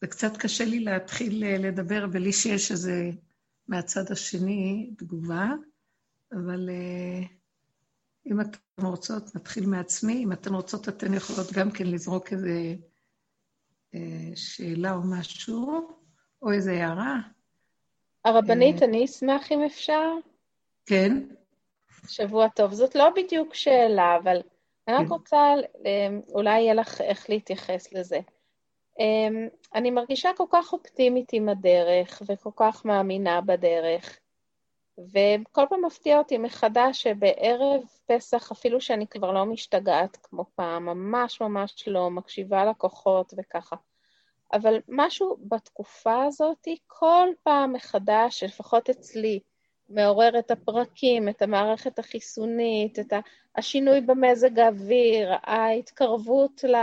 זה קצת קשה לי להתחיל אה, לדבר בלי שיש איזה מהצד השני תגובה, אבל אה, אם אתן רוצות, נתחיל מעצמי. אם אתן רוצות, אתן יכולות גם כן לזרוק איזה אה, שאלה או משהו, או איזה הערה. הרבנית, אני אשמח אם אפשר. כן. שבוע טוב. זאת לא בדיוק שאלה, אבל אני רק כן. רוצה, אולי יהיה לך איך להתייחס לזה. אמ, אני מרגישה כל כך אופטימית עם הדרך, וכל כך מאמינה בדרך. וכל פעם מפתיע אותי מחדש שבערב פסח, אפילו שאני כבר לא משתגעת כמו פעם, ממש ממש לא, מקשיבה לכוחות וככה. אבל משהו בתקופה הזאת, כל פעם מחדש, לפחות אצלי, מעורר את הפרקים, את המערכת החיסונית, את השינוי במזג האוויר, ההתקרבות ל...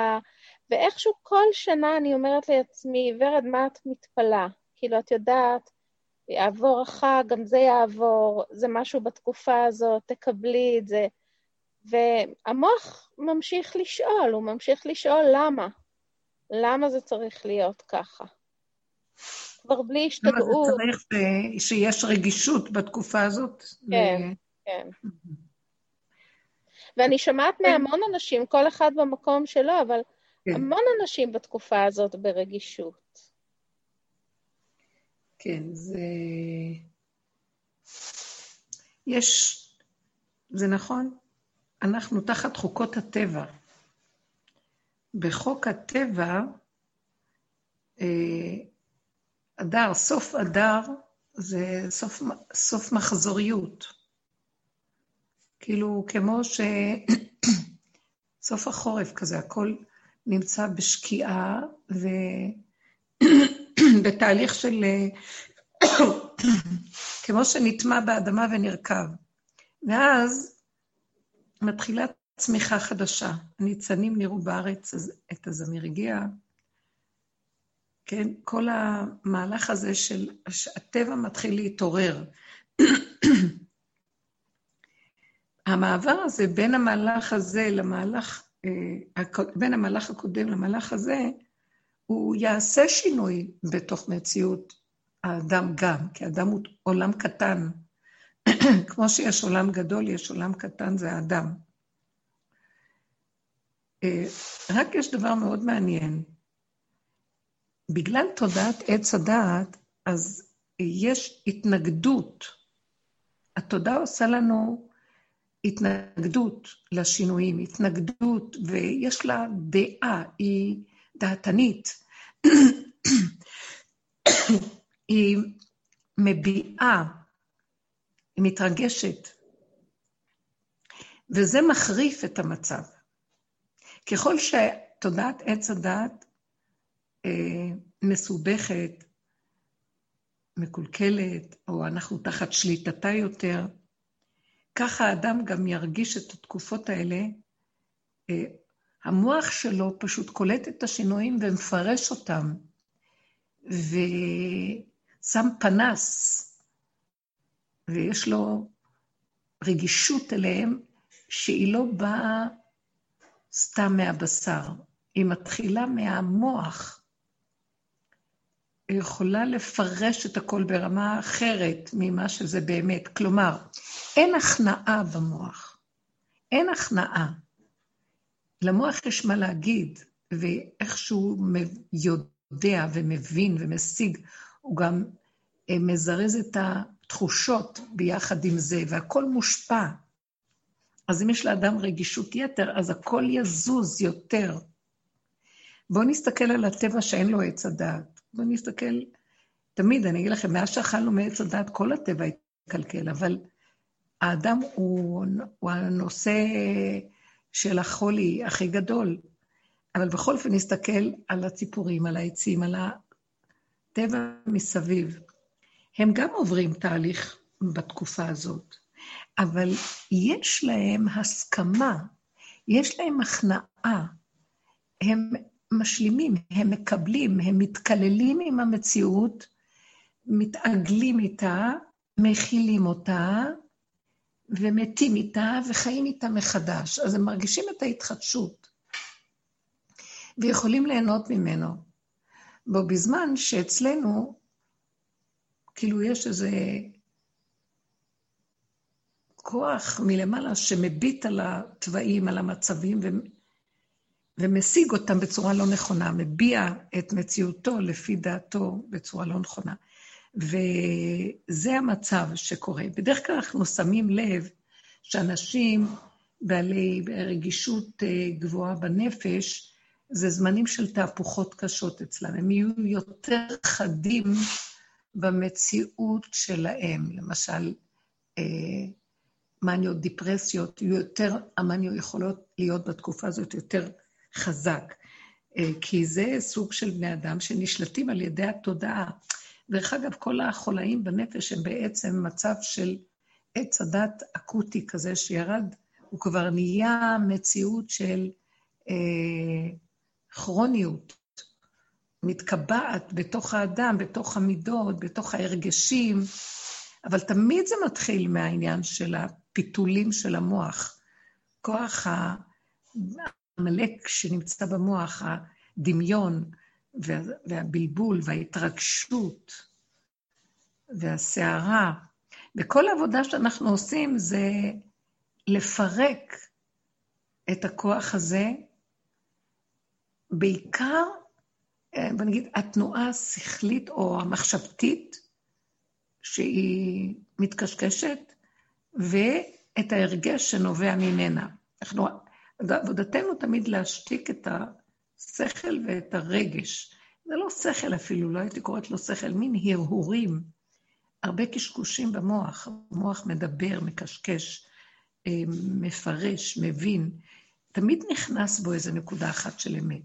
ואיכשהו כל שנה אני אומרת לעצמי, ורד, מה את מתפלאה? כאילו, את יודעת, יעבור החג, גם זה יעבור, זה משהו בתקופה הזאת, תקבלי את זה. והמוח ממשיך לשאול, הוא ממשיך לשאול למה. למה זה צריך להיות ככה? כבר בלי השתגעות. למה זה צריך שיש רגישות בתקופה הזאת? כן, ו... כן. ואני שומעת מהמון אנשים, כל אחד במקום שלו, אבל כן. המון אנשים בתקופה הזאת ברגישות. כן, זה... יש... זה נכון, אנחנו תחת חוקות הטבע. בחוק הטבע, אה, אדר, סוף אדר זה סוף, סוף מחזוריות. כאילו, כמו ש... סוף החורף כזה, הכל נמצא בשקיעה ובתהליך של... כמו שנטמע באדמה ונרקב. ואז מתחילה צמיחה חדשה. הניצנים נראו בארץ, את הזמיר הגיע. כן, כל המהלך הזה של הטבע מתחיל להתעורר. המעבר הזה בין המהלך הזה למהלך בין המהלך הקודם למהלך הזה, הוא יעשה שינוי בתוך מציאות האדם גם, כי האדם הוא עולם קטן. כמו שיש עולם גדול, יש עולם קטן, זה האדם. אה, רק יש דבר מאוד מעניין. בגלל תודעת עץ הדעת, אז יש התנגדות. התודעה עושה לנו התנגדות לשינויים, התנגדות, ויש לה דעה, היא דעתנית. היא מביעה, היא מתרגשת, וזה מחריף את המצב. ככל שתודעת עץ הדעת אה, מסובכת, מקולקלת, או אנחנו תחת שליטתה יותר, ככה האדם גם ירגיש את התקופות האלה. אה, המוח שלו פשוט קולט את השינויים ומפרש אותם, ושם פנס, ויש לו רגישות אליהם שהיא לא באה סתם מהבשר, היא מתחילה מהמוח. היא יכולה לפרש את הכל ברמה אחרת ממה שזה באמת. כלומר, אין הכנעה במוח. אין הכנעה. למוח יש מה להגיד, ואיכשהו יודע ומבין ומשיג, הוא גם אה, מזרז את התחושות ביחד עם זה, והכל מושפע. אז אם יש לאדם רגישות יתר, אז הכל יזוז יותר. בואו נסתכל על הטבע שאין לו עץ הדעת. בואו נסתכל, תמיד, אני אגיד לכם, מאז שאכלנו מעץ הדעת, כל הטבע התקלקל, אבל האדם הוא, הוא הנושא של החולי הכי גדול. אבל בכל אופן נסתכל על הציפורים, על העצים, על הטבע מסביב. הם גם עוברים תהליך בתקופה הזאת, אבל יש להם הסכמה, יש להם הכנעה. הם משלימים, הם מקבלים, הם מתקללים עם המציאות, מתעגלים איתה, מכילים אותה, ומתים איתה וחיים איתה מחדש. אז הם מרגישים את ההתחדשות, ויכולים ליהנות ממנו. בו בזמן שאצלנו, כאילו יש איזה כוח מלמעלה שמביט על התוואים, על המצבים, ו... ומשיג אותם בצורה לא נכונה, מביע את מציאותו לפי דעתו בצורה לא נכונה. וזה המצב שקורה. בדרך כלל אנחנו שמים לב שאנשים בעלי רגישות אה, גבוהה בנפש, זה זמנים של תהפוכות קשות אצלם. הם יהיו יותר חדים במציאות שלהם. למשל, אה, מניות, דיפרסיות, יהיו יותר, המניות יכולות להיות בתקופה הזאת יותר חזק. אה, כי זה סוג של בני אדם שנשלטים על ידי התודעה. דרך אגב, כל החולאים בנפש הם בעצם מצב של עץ הדת אקוטי כזה שירד, הוא כבר נהיה מציאות של אה, כרוניות, מתקבעת בתוך האדם, בתוך המידות, בתוך ההרגשים, אבל תמיד זה מתחיל מהעניין של הפיתולים של המוח. כוח העמלק שנמצא במוח, הדמיון, וה, והבלבול וההתרגשות והסערה. וכל העבודה שאנחנו עושים זה לפרק את הכוח הזה, בעיקר, אה, בוא נגיד, התנועה השכלית או המחשבתית, שהיא מתקשקשת, ואת ההרגש שנובע ממנה. אנחנו, עבודתנו תמיד להשתיק את ה... השכל ואת הרגש. זה לא שכל אפילו, לא הייתי קוראת לו שכל, מין הרהורים, הרבה קשקושים במוח. המוח מדבר, מקשקש, אה, מפרש, מבין. תמיד נכנס בו איזו נקודה אחת של אמת.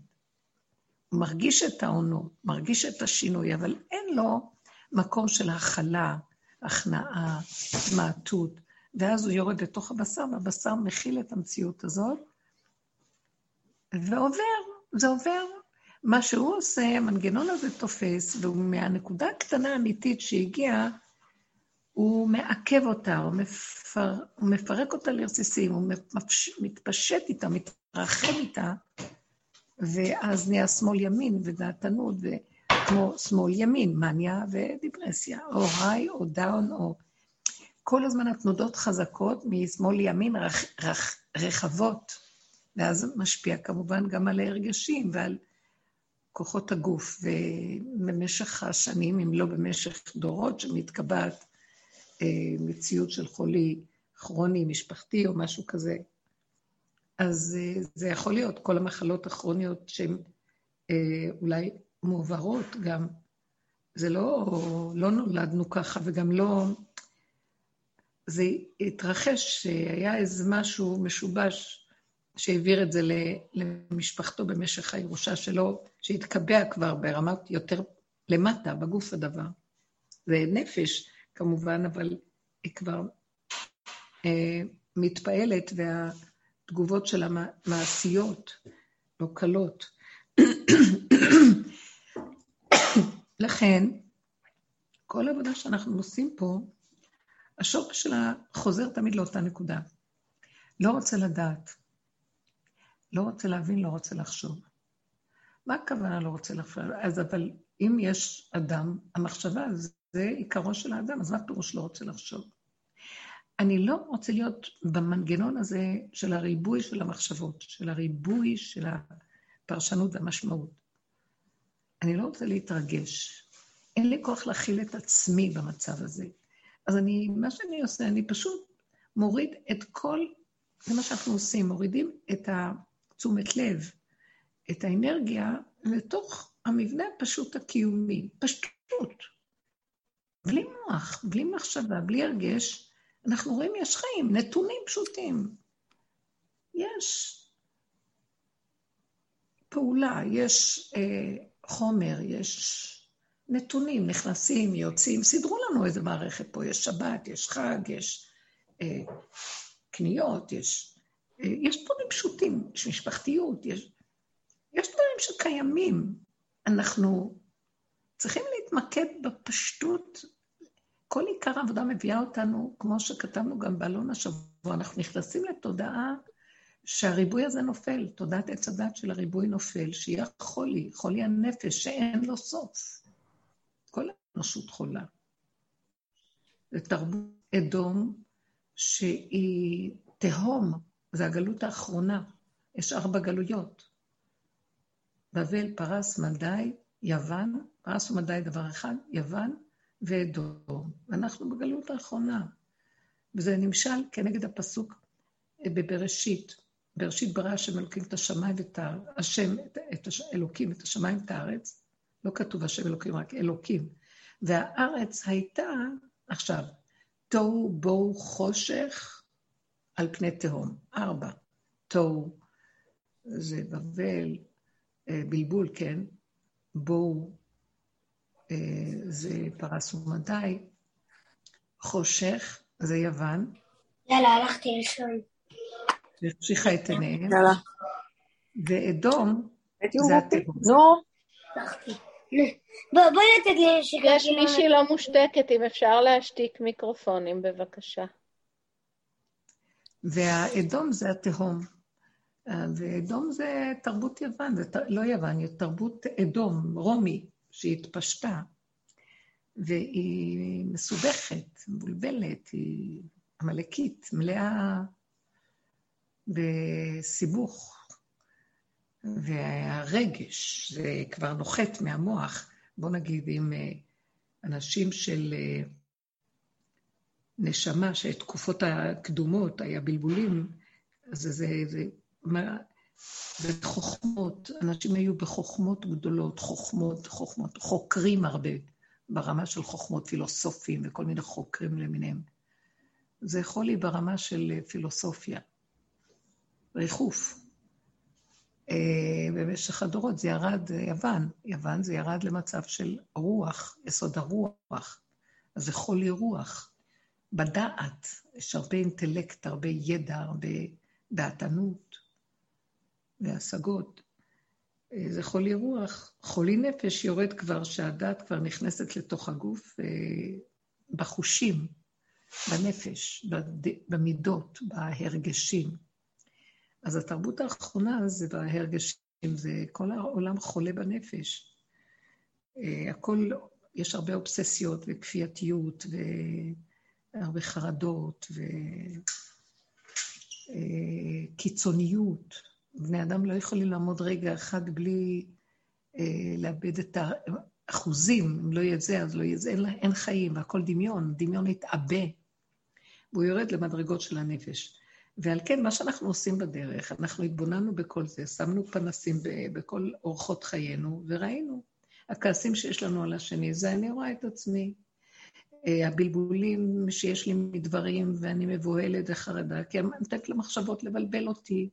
הוא מרגיש את העונות, מרגיש את השינוי, אבל אין לו מקום של הכלה, הכנעה, התמעטות, ואז הוא יורד לתוך הבשר, והבשר מכיל את המציאות הזאת, ועובר זה עובר. מה שהוא עושה, המנגנון הזה תופס, ומהנקודה הקטנה האמיתית שהגיעה, הוא מעכב אותה, הוא, מפר, הוא מפרק אותה לרסיסים, הוא מפש, מתפשט איתה, מתרחב איתה, ואז נהיה שמאל ימין ודעתנות, כמו שמאל ימין, מניה ודיפרסיה, או היי או דאון, או... כל הזמן התנודות חזקות משמאל לימין רח, רח, רחבות. ואז משפיע כמובן גם על ההרגשים ועל כוחות הגוף. ובמשך השנים, אם לא במשך דורות, שמתקבעת אה, מציאות של חולי כרוני, משפחתי או משהו כזה, אז אה, זה יכול להיות כל המחלות הכרוניות שהן אה, אולי מועברות גם. זה לא, לא נולדנו ככה, וגם לא... זה התרחש, היה איזה משהו משובש שהעביר את זה למשפחתו במשך הירושה שלו, שהתקבע כבר ברמת יותר למטה, בגוף הדבר. זה נפש, כמובן, אבל היא כבר אה, מתפעלת, והתגובות שלה מעשיות, לא קלות. לכן, כל העבודה שאנחנו עושים פה, השורש שלה חוזר תמיד לאותה נקודה. לא רוצה לדעת. לא רוצה להבין, לא רוצה לחשוב. מה הכוונה לא רוצה לחשוב? אז אבל אם יש אדם, המחשבה זה עיקרו של האדם, אז מה פירוש לא רוצה לחשוב? אני לא רוצה להיות במנגנון הזה של הריבוי של המחשבות, של הריבוי של הפרשנות והמשמעות. אני לא רוצה להתרגש. אין לי כוח להכיל את עצמי במצב הזה. אז אני, מה שאני עושה, אני פשוט מוריד את כל, זה מה שאנחנו עושים, מורידים את ה... תשומת לב, את האנרגיה, לתוך המבנה הפשוט הקיומי. פשטות. בלי מוח, בלי מחשבה, בלי הרגש, אנחנו רואים יש חיים, נתונים פשוטים. יש פעולה, יש אה, חומר, יש נתונים, נכנסים, יוצאים, סידרו לנו איזה מערכת פה, יש שבת, יש חג, יש אה, קניות, יש יש דברים פשוטים, יש משפחתיות, יש, יש דברים שקיימים. אנחנו צריכים להתמקד בפשטות. כל עיקר העבודה מביאה אותנו, כמו שכתבנו גם באלון השבוע, אנחנו נכנסים לתודעה שהריבוי הזה נופל, תודעת עץ הדת של הריבוי נופל, שיהיה חולי, חולי הנפש, שאין לו סוף. כל האנושות חולה. זה תרבות אדום שהיא תהום, זה הגלות האחרונה. יש ארבע גלויות. בבל, פרס, מדי, יוון, פרס ומדי דבר אחד, יוון ואדום. ואנחנו בגלות האחרונה. וזה נמשל כנגד הפסוק בבראשית. בראשית ברא השם אלוקים את השמיים ואת הארץ, השם, את, את הש, אלוקים, את השמיים ואת הארץ. לא כתוב השם אלוקים, רק אלוקים. והארץ הייתה, עכשיו, תוהו בוהו חושך על פני תהום. ארבע. תוהו זה בבל, אה, בלבול, כן? בואו אה, זה פרס ומדי, חושך זה יוון. יאללה, הלכתי לישון. והחשיכה את עיניהם. יאללה. ואדום זה התהום. נו. בואי נתת לי. יש מישהי לא מושתקת, אם אפשר להשתיק מיקרופונים, בבקשה. והאדום זה התהום. ואדום זה תרבות יוון, זה לא יוון, זה תרבות אדום, רומי, שהתפשטה, והיא מסובכת, מבולבלת, היא עמלקית, מלאה בסיבוך. והרגש, זה כבר נוחת מהמוח, בוא נגיד, עם אה, אנשים של אה, נשמה, שתקופות הקדומות היה בלבולים, אז זה, זה, זה בחוכמות, אנשים היו בחוכמות גדולות, חוכמות, חוכמות, חוקרים הרבה, ברמה של חוכמות פילוסופיים וכל מיני חוקרים למיניהם. זה להיות ברמה של פילוסופיה, ריחוף. אה, במשך הדורות זה ירד, יוון, יוון זה ירד למצב של רוח, יסוד הרוח. אז זה חולי רוח. בדעת, יש הרבה אינטלקט, הרבה ידע, הרבה דעתנות. והשגות. אה, זה חולי רוח. חולי נפש יורד כבר, שהדת כבר נכנסת לתוך הגוף, אה, בחושים, בנפש, במידות, בהרגשים. אז התרבות האחרונה זה בהרגשים, זה כל העולם חולה בנפש. אה, הכל, יש הרבה אובססיות וכפייתיות והרבה חרדות וקיצוניות. בני אדם לא יכולים לעמוד רגע אחד בלי אה, לאבד את האחוזים, אם לא יהיה זה, אז לא יהיה זה, אין, אין חיים, והכל דמיון, דמיון מתעבה, והוא יורד למדרגות של הנפש. ועל כן, מה שאנחנו עושים בדרך, אנחנו התבוננו בכל זה, שמנו פנסים בכל אורחות חיינו, וראינו. הכעסים שיש לנו על השני, זה אני רואה את עצמי. אה, הבלבולים שיש לי מדברים, ואני מבוהלת וחרדה, כי אני נותנת למחשבות לבלבל אותי.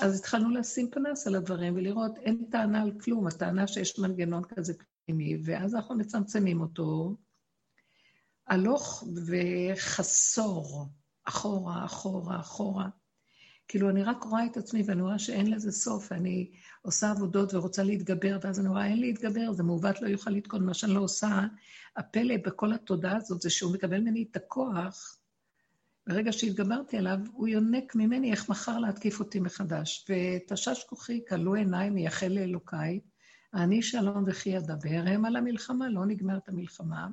אז התחלנו לשים פנס על הדברים ולראות, אין טענה על כלום, הטענה שיש מנגנון כזה פנימי, ואז אנחנו מצמצמים אותו הלוך וחסור, אחורה, אחורה, אחורה. כאילו, אני רק רואה את עצמי ואני רואה שאין לזה סוף, ואני עושה עבודות ורוצה להתגבר, ואז אני רואה, אין להתגבר, זה מעוות לא יוכל לתקון מה שאני לא עושה. הפלא בכל התודעה הזאת זה שהוא מקבל ממני את הכוח ברגע שהתגברתי עליו, הוא יונק ממני איך מחר להתקיף אותי מחדש. ותשש כוחי, כלו עיניי, מייחל לאלוקיי, אני שלום וכי אדבר, הם על המלחמה, לא נגמרת המלחמה.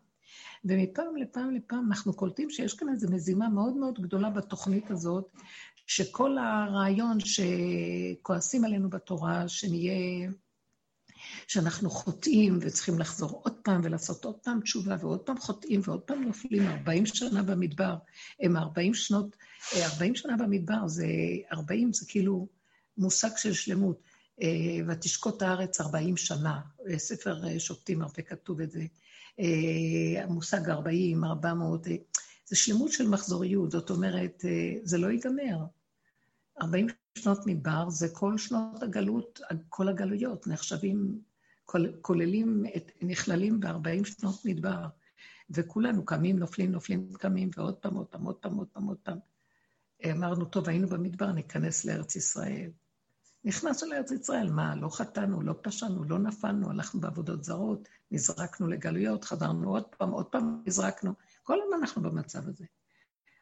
ומפעם לפעם לפעם אנחנו קולטים שיש כאן איזו מזימה מאוד מאוד גדולה בתוכנית הזאת, שכל הרעיון שכועסים עלינו בתורה, שנהיה... שאנחנו חוטאים וצריכים לחזור עוד פעם ולעשות עוד פעם תשובה ועוד פעם חוטאים ועוד פעם נופלים 40 שנה במדבר. הם 40 שנות, 40 שנה במדבר, זה 40, זה כאילו מושג של שלמות. אה, ותשקוט הארץ 40 שנה. ספר אה, שופטים הרבה כתוב את זה. אה, המושג 40, 400, זה שלמות של מחזוריות, זאת אומרת, זה לא ייגמר. 40 שנות מדבר זה כל שנות הגלות, כל הגלויות נחשבים, כוללים, נכללים ב-40 שנות מדבר. וכולנו קמים, נופלים, נופלים, קמים, ועוד פעם, עוד פעם, עוד פעם, עוד פעם, עוד פעם. אמרנו, טוב, היינו במדבר, ניכנס לארץ ישראל. נכנסנו לארץ ישראל, מה, לא חטאנו, לא פשענו, לא נפלנו, הלכנו בעבודות זרות, נזרקנו לגלויות, חזרנו עוד פעם, עוד פעם נזרקנו. כל הזמן אנחנו במצב הזה.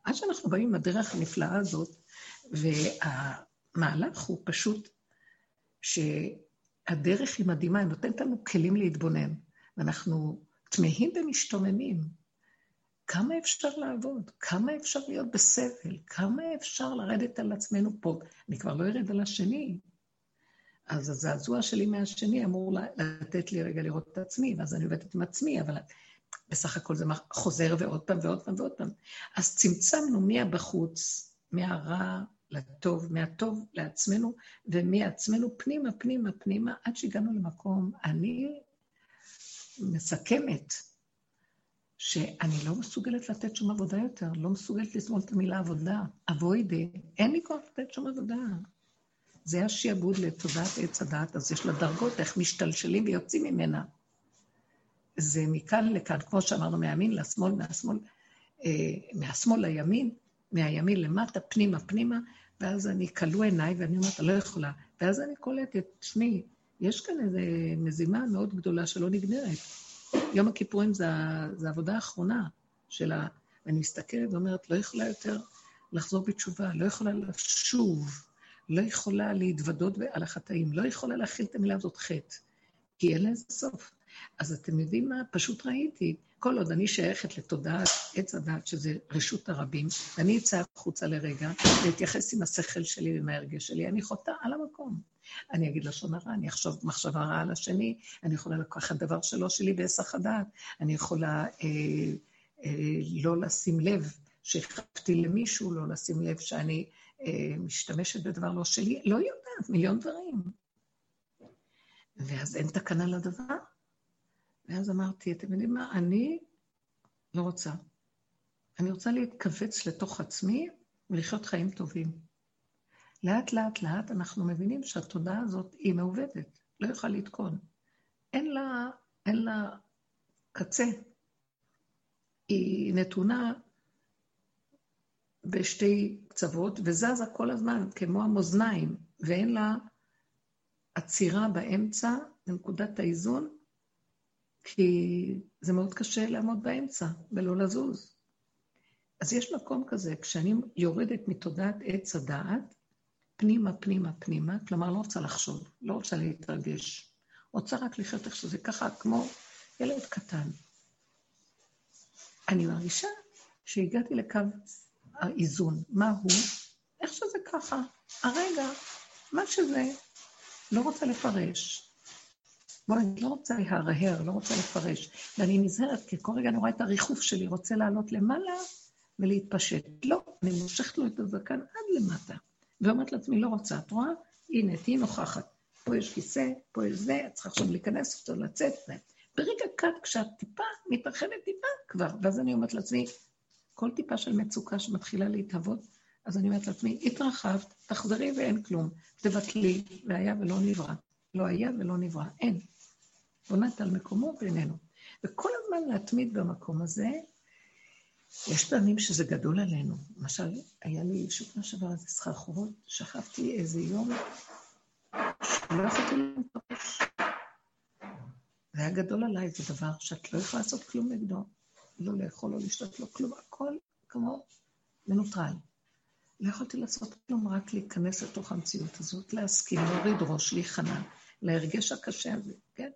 עד שאנחנו באים עם הדרך הנפלאה הזאת, וה... המהלך הוא פשוט שהדרך היא מדהימה, היא נותנת לנו כלים להתבונן, ואנחנו תמהים ומשתוממים. כמה אפשר לעבוד? כמה אפשר להיות בסבל? כמה אפשר לרדת על עצמנו פה? אני כבר לא ארד על השני. אז הזעזוע שלי מהשני אמור לתת לי רגע לראות את עצמי, ואז אני עובדת עם עצמי, אבל בסך הכל זה חוזר ועוד פעם ועוד פעם ועוד פעם. אז צמצמנו מהבחוץ, מהרע לטוב, מהטוב לעצמנו, ומעצמנו פנימה, פנימה, פנימה, עד שהגענו למקום, אני מסכמת שאני לא מסוגלת לתת שום עבודה יותר, לא מסוגלת לסבול את המילה עבודה, אבוידה, אין לי כוח לתת שום עבודה. זה השעבוד לתודעת עץ הדעת, אז יש לה דרגות, איך משתלשלים ויוצאים ממנה. זה מכאן לכאן, כמו שאמרנו, מהימין לשמאל, מהשמאל, אה, מהשמאל לימין, מהימין למטה, פנימה, פנימה, ואז אני כלו עיניי ואני אומרת, לא יכולה. ואז אני קולטת, תשמעי, יש כאן איזו מזימה מאוד גדולה שלא נגמרת. יום הכיפורים זה, העבודה האחרונה שלה, ואני מסתכלת ואומרת, לא יכולה יותר לחזור בתשובה, לא יכולה לשוב, לא יכולה להתוודות על החטאים, לא יכולה להכיל את המילה הזאת חטא, כי אין לזה סוף. אז אתם יודעים מה? פשוט ראיתי, כל עוד אני שייכת לתודעת עץ הדת, שזה רשות הרבים, ואני אצא החוצה לרגע, ואתייחס עם השכל שלי ועם ההרגש שלי, אני חוטאה על המקום. אני אגיד לשון הרע, אני אחשוב מחשבה רעה על השני, אני יכולה לקחת דבר שלא שלי בהיסח הדעת, אני יכולה אה, אה, לא לשים לב שהחפתי למישהו, לא לשים לב שאני אה, משתמשת בדבר לא שלי, לא יודעת, מיליון דברים. ואז אין תקנה לדבר. ואז אמרתי, אתם יודעים מה, אני לא רוצה. אני רוצה להתכווץ לתוך עצמי ולחיות חיים טובים. לאט לאט לאט אנחנו מבינים שהתודעה הזאת היא מעובדת, לא יכולה לתקון. אין לה, אין לה קצה. היא נתונה בשתי קצוות וזזה כל הזמן, כמו המאזניים, ואין לה עצירה באמצע, לנקודת האיזון, כי זה מאוד קשה לעמוד באמצע ולא לזוז. אז יש מקום כזה, כשאני יורדת מתודעת עץ הדעת, פנימה, פנימה, פנימה, כלומר לא רוצה לחשוב, לא רוצה להתרגש, רוצה רק לחיות איך שזה ככה, כמו ילד קטן. אני מרגישה שהגעתי לקו האיזון. מה הוא? איך שזה ככה, הרגע, מה שזה, לא רוצה לפרש. בואי, אני לא רוצה להרהר, לא רוצה לפרש. ואני נזהרת, כי כל רגע אני רואה את הריחוף שלי, רוצה לעלות למעלה ולהתפשט. לא, אני מושכת לו את הזקן עד למטה. ואומרת לעצמי, לא רוצה, את רואה? הנה, תהיי נוכחת. פה יש כיסא, פה יש זה, את צריכה עכשיו להיכנס, עכשיו לצאת. ברגע קט, כשאת טיפה מתרחבת טיפה כבר, ואז אני אומרת לעצמי, כל טיפה של מצוקה שמתחילה להתהוות, אז אני אומרת לעצמי, התרחבת, תחזרי ואין כלום, תבטלי, והיה ולא נברא. לא היה ולא נברא, אין. בונת על מקומו בינינו. וכל הזמן להתמיד במקום הזה, יש פעמים שזה גדול עלינו. למשל, היה לי שבוע שעבר איזה סחרחורות, שכבתי איזה יום שלא יכולתי להתפרש. זה היה גדול עליי, זה דבר שאת לא יכולה לעשות כלום נגדו. לא לאכול, לא לשתות, לא כלום, הכל כמו מנוטרל. לא יכולתי לעשות כלום, רק להיכנס לתוך המציאות הזאת, להסכים, להוריד ראש, להיכנע להרגש הקשה הזה, כן?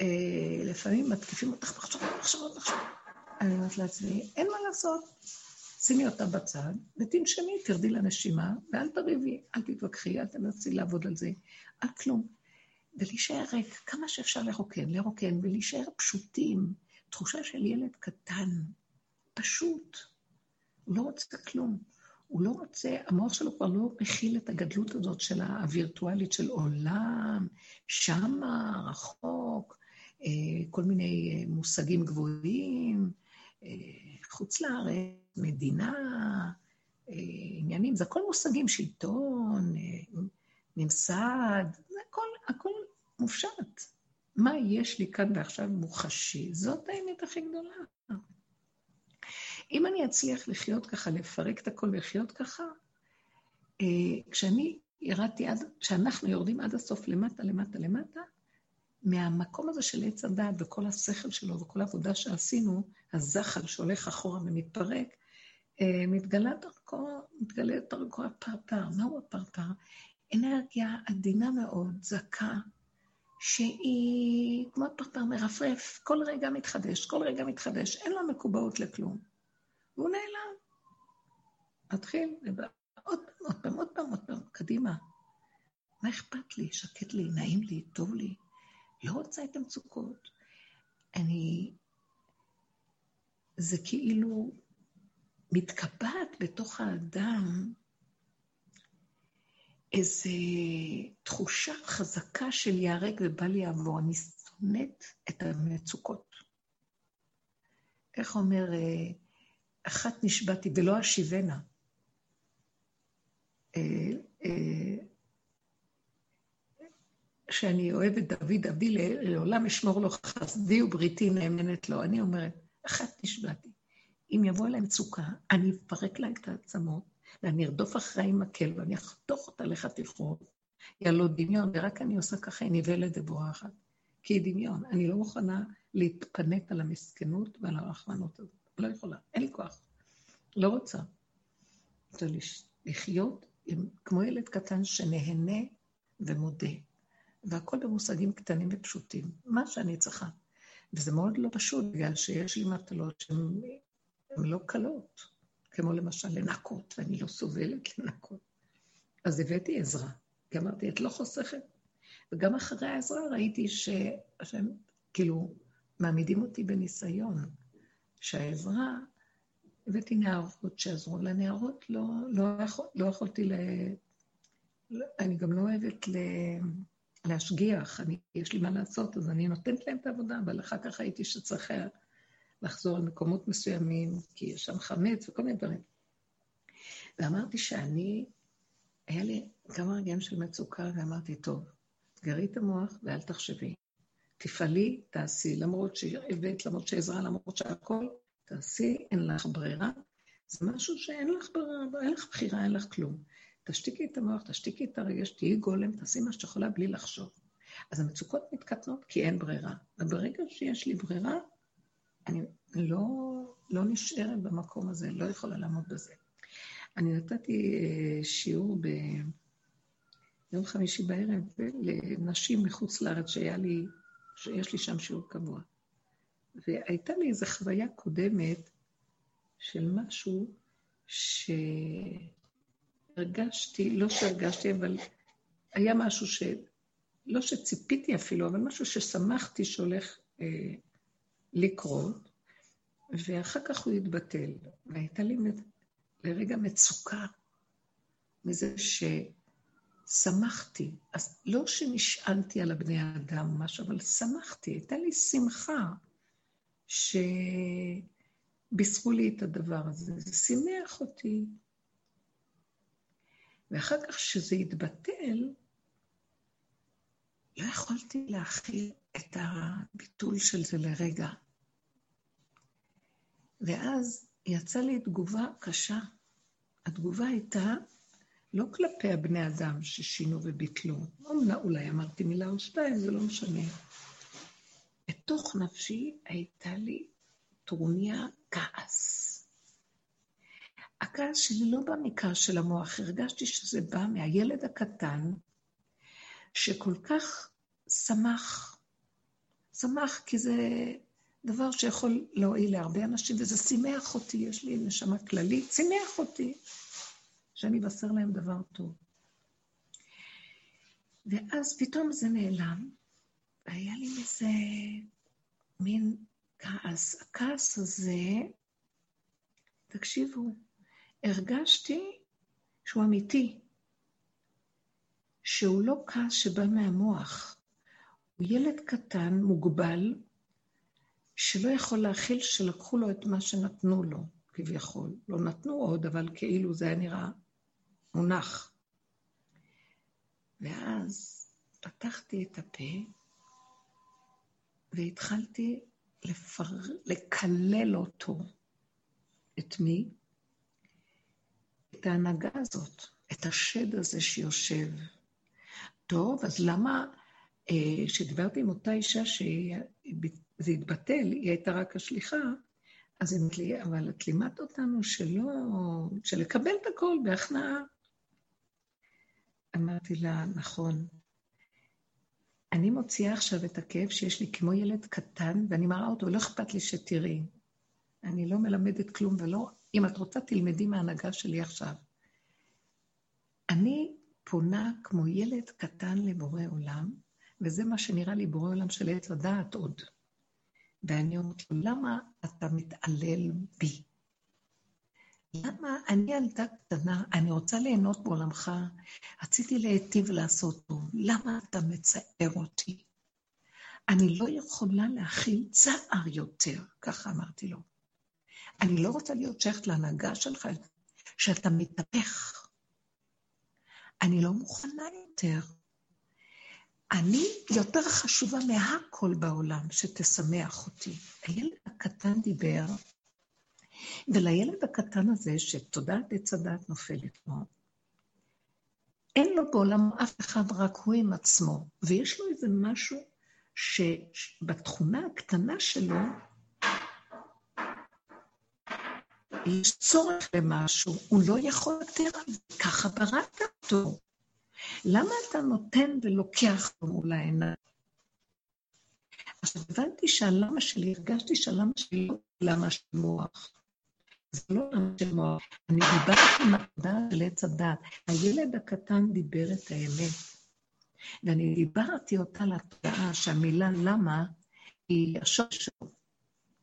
אה, לפעמים מתקיפים אותך מחשבות, מחשבות, מחשבות. אני אומרת לעצמי, אין מה לעשות. שימי אותה בצד, ותנשמי, תרדי לנשימה, ואל תריבי, אל תתווכחי, אל תנסי לעבוד על זה, על כלום. ולהישאר ריק, כמה שאפשר לרוקן, לרוקן, ולהישאר פשוטים. תחושה של ילד קטן, פשוט. הוא לא רוצה כלום. הוא לא רוצה, המוח שלו כבר לא מכיל את הגדלות הזאת של הווירטואלית של עולם, שמה, רחוק, כל מיני אה, מושגים גבוהים, אה, חוץ לארץ, מדינה, עניינים, זה הכל מושגים, שלטון, ממסד, זה הכל, הכל מופשט. מה יש לי כאן ועכשיו מוחשי? זאת האמת הכי גדולה. אם אני אצליח לחיות ככה, לפרק את הכל ולחיות ככה, כשאני ירדתי עד, כשאנחנו יורדים עד הסוף למטה, למטה, למטה, מהמקום הזה של עץ הדעת וכל השכל שלו וכל העבודה שעשינו, הזחל שהולך אחורה ומתפרק, אה, מתגלה דרכו, מתגלה דרכו הפרפר. מהו הפרפר? אנרגיה עדינה מאוד, זכה, שהיא כמו הפרפר מרפרף, כל רגע מתחדש, כל רגע מתחדש, אין לו מקובעות לכלום. והוא נעלם. מתחיל, עוד פעם, עוד פעם, עוד פעם, קדימה. מה אכפת לי? שקט לי, נעים לי, טוב לי. לא רוצה את המצוקות. אני... זה כאילו מתקבעת בתוך האדם איזו תחושה חזקה של ייהרג ובל יעבור. אני שונאת את המצוקות. איך אומר, אה, אחת נשבעתי ולא אשיבנה. שאני אוהבת דוד, אבי לעולם אשמור לו חסדי ובריתי נאמנת לו. אני אומרת, אחת נשבעתי. אם יבוא אליי מצוקה, אני אפרק לה את העצמות, ואני ארדוף אחריה מקל, ואני אחתוך אותה לחתיכות. יהיה לו דמיון, ורק אני עושה ככה, היא נבהלת ובורחת. כי היא דמיון. אני לא מוכנה להתפנק על המסכנות ועל הרחמנות הזאת. לא יכולה, אין לי כוח. לא רוצה. רוצה לחיות עם, כמו ילד קטן שנהנה ומודה. והכל במושגים קטנים ופשוטים, מה שאני צריכה. וזה מאוד לא פשוט, בגלל שיש לי מטלות שהן לא קלות, כמו למשל לנקות, ואני לא סובלת לנקות. אז הבאתי עזרה, כי אמרתי, את לא חוסכת. וגם אחרי העזרה ראיתי שהם כאילו מעמידים אותי בניסיון, שהעזרה, הבאתי נערות שעזרו. לנערות לא, לא, יכול, לא יכולתי ל... אני גם לא אוהבת ל... להשגיח, אני, יש לי מה לעשות, אז אני נותנת להם את העבודה, אבל אחר כך ראיתי שצריך לחזור למקומות מסוימים, כי יש שם חמץ וכל מיני דברים. ואמרתי שאני, היה לי כמה רגעים של מצוקה, ואמרתי, טוב, תגרי את המוח ואל תחשבי. תפעלי, תעשי, למרות שהבאת, למרות שעזרה, למרות שהכל, תעשי, אין לך ברירה. זה משהו שאין לך ברירה, אין לך בחירה, אין לך כלום. תשתיקי את המוח, תשתיקי את הרגש, תהיי גולם, תעשי מה שאת יכולה בלי לחשוב. אז המצוקות מתקטנות כי אין ברירה. וברגע שיש לי ברירה, אני לא, לא נשארת במקום הזה, לא יכולה לעמוד בזה. אני נתתי אה, שיעור ביום חמישי בערב לנשים מחוץ לארץ, שהיה לי, שיש לי שם שיעור קבוע. והייתה לי איזו חוויה קודמת של משהו ש... הרגשתי, לא שהרגשתי, אבל היה משהו ש... לא שציפיתי אפילו, אבל משהו ששמחתי שהולך אה, לקרות, ואחר כך הוא התבטל. והייתה לי לרגע מצוקה מזה ששמחתי. אז לא שנשענתי על הבני האדם משהו, אבל שמחתי. הייתה לי שמחה שבישרו לי את הדבר הזה. זה שימח אותי. ואחר כך, כשזה התבטל, לא יכולתי להכיל את הביטול של זה לרגע. ואז יצאה לי תגובה קשה. התגובה הייתה לא כלפי הבני אדם ששינו וביטלו. אומנה, אולי אמרתי מילה או שתיים, זה לא משנה. בתוך נפשי הייתה לי טרוניה כעס. הכעס שלי לא בא מכעס של המוח, הרגשתי שזה בא מהילד הקטן, שכל כך שמח, שמח כי זה דבר שיכול להועיל להרבה אנשים, וזה שימח אותי, יש לי נשמה כללית, שימח אותי, שאני אבשר להם דבר טוב. ואז פתאום זה נעלם, והיה לי איזה מין כעס. הכעס הזה, תקשיבו, הרגשתי שהוא אמיתי, שהוא לא כעס שבא מהמוח. הוא ילד קטן, מוגבל, שלא יכול להכיל שלקחו לו את מה שנתנו לו, כביכול. לא נתנו עוד, אבל כאילו זה היה נראה מונח. ואז פתחתי את הפה והתחלתי לפר... לקלל אותו. את מי? את ההנהגה הזאת, את השד הזה שיושב. טוב, אז למה, כשדיברתי אה, עם אותה אישה שזה התבטל, היא הייתה רק השליחה, אז היא אמרת לי, אבל את לימדת אותנו שלא, שלקבל את הכל בהכנעה. אמרתי לה, נכון. אני מוציאה עכשיו את הכאב שיש לי כמו ילד קטן, ואני מראה אותו, לא אכפת לי שתראי. אני לא מלמדת כלום, ולא... אם את רוצה, תלמדי מההנהגה שלי עכשיו. אני פונה כמו ילד קטן לבורא עולם, וזה מה שנראה לי בורא עולם של עץ הדעת עוד. ואני אומרת לו, למה אתה מתעלל בי? למה אני ילדה קטנה, אני רוצה ליהנות בעולמך, רציתי להיטיב לעשות טוב, למה אתה מצער אותי? אני לא יכולה להכיל צער יותר, ככה אמרתי לו. אני לא רוצה להיות שייכת להנהגה שלך, שאתה מתהפך. אני לא מוכנה יותר. אני יותר חשובה מהכל בעולם, שתשמח אותי. הילד הקטן דיבר, ולילד הקטן הזה, שתודעת עץ הדת נופלת בו, אין לו בעולם אף אחד, רק הוא עם עצמו. ויש לו איזה משהו שבתכונה הקטנה שלו, יש צורך למשהו, הוא לא יכול יותר ככה בראת אותו. למה אתה נותן ולוקח לו מול העיניים? אז הבנתי שהלמה שלי, הרגשתי שהלמה שלי לא למה של מוח. זה לא למה של מוח. אני דיברתי עם התודעה של עץ הדת. הילד הקטן דיבר את האמת. ואני דיברתי אותה לתודעה שהמילה למה היא השורש שלו.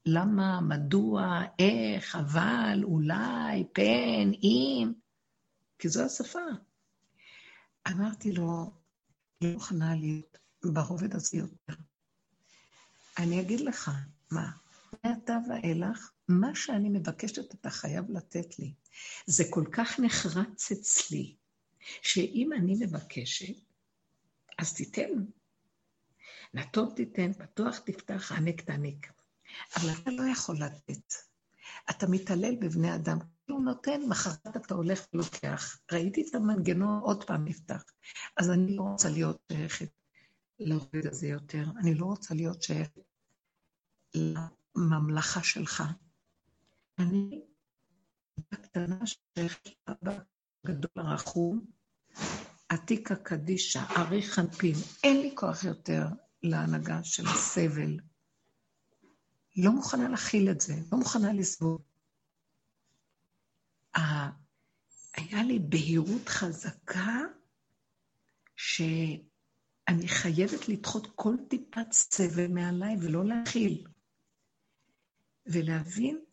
למה, מדוע, איך, אבל, אולי, פן, אם, כי זו השפה. אמרתי לו, לא מוכנה להיות ברובד הזה יותר. אני אגיד לך, מה, מעתה ואילך, מה שאני מבקשת אתה חייב לתת לי. זה כל כך נחרץ אצלי, שאם אני מבקשת, אז תיתן. נתון תיתן, פתוח תפתח, ענק תעניק. אבל אתה לא יכול לתת. אתה מתעלל בבני אדם, הוא נותן, מחרת אתה הולך ולוקח. ראיתי את המנגנון, עוד פעם נפתח. אז אני לא רוצה להיות שייכת לעובד הזה יותר. אני לא רוצה להיות שייכת לממלכה שלך. אני בקטנה שייכת לאבא גדול הרחום, עתיקה קדישה, ארי חנפין. אין לי כוח יותר להנהגה של הסבל. לא מוכנה להכיל את זה, לא מוכנה לסבול. היה לי בהירות חזקה שאני חייבת לדחות כל טיפת סבל מעליי ולא להכיל. ולהבין,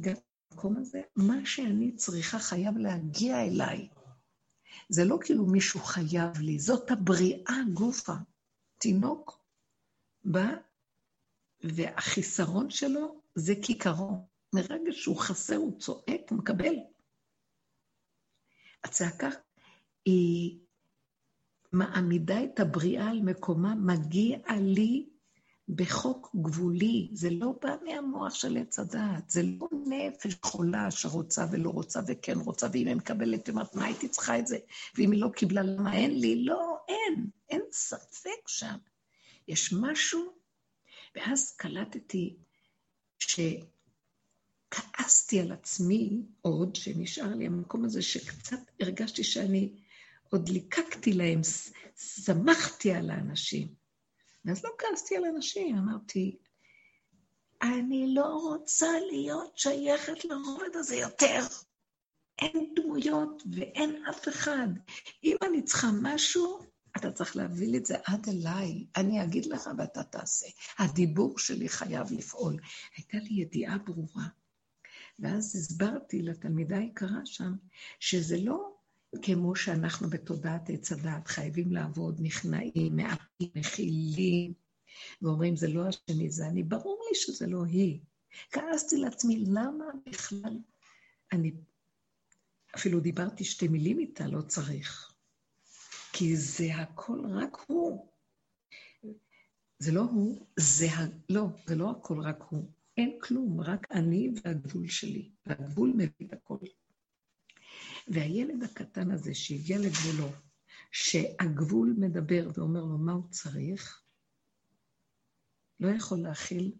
גם במקום הזה, מה שאני צריכה חייב להגיע אליי. זה לא כאילו מישהו חייב לי, זאת הבריאה גופה. תינוק בא והחיסרון שלו זה כיכרו. מרגע שהוא חסר, הוא צועק, הוא מקבל. הצעקה היא מעמידה את הבריאה על מקומה, מגיע לי בחוק גבולי. זה לא בא מהמוח של עץ הדעת, זה לא נפש חולה שרוצה ולא רוצה וכן רוצה, ואם היא מקבלת, היא אומרת, מה הייתי צריכה את זה? ואם היא לא קיבלה, למה אין לי? לא, אין, אין ספק שם. יש משהו ואז קלטתי שכעסתי על עצמי עוד, שנשאר לי המקום הזה שקצת הרגשתי שאני עוד ליקקתי להם, שמחתי על האנשים. ואז לא כעסתי על אנשים, אמרתי, אני לא רוצה להיות שייכת לרובד הזה יותר. אין דמויות ואין אף אחד. אם אני צריכה משהו, אתה צריך להביא לי את זה עד אליי. אני אגיד לך ואתה תעשה. הדיבור שלי חייב לפעול. הייתה לי ידיעה ברורה. ואז הסברתי לתלמידה היקרה שם, שזה לא כמו שאנחנו בתודעת עץ הדת חייבים לעבוד, נכנעים, מעטים, מכילים, ואומרים, זה לא השני, זה אני. ברור לי שזה לא היא. כעסתי לעצמי, למה בכלל אני... אפילו דיברתי שתי מילים איתה, לא צריך. כי זה הכל רק הוא. זה לא הוא, זה ה... לא, זה לא הכל רק הוא. אין כלום, רק אני והגבול שלי. והגבול מביא את הכל. והילד הקטן הזה שהגיע לגבולו, שהגבול מדבר ואומר לו מה הוא צריך, לא יכול להכיל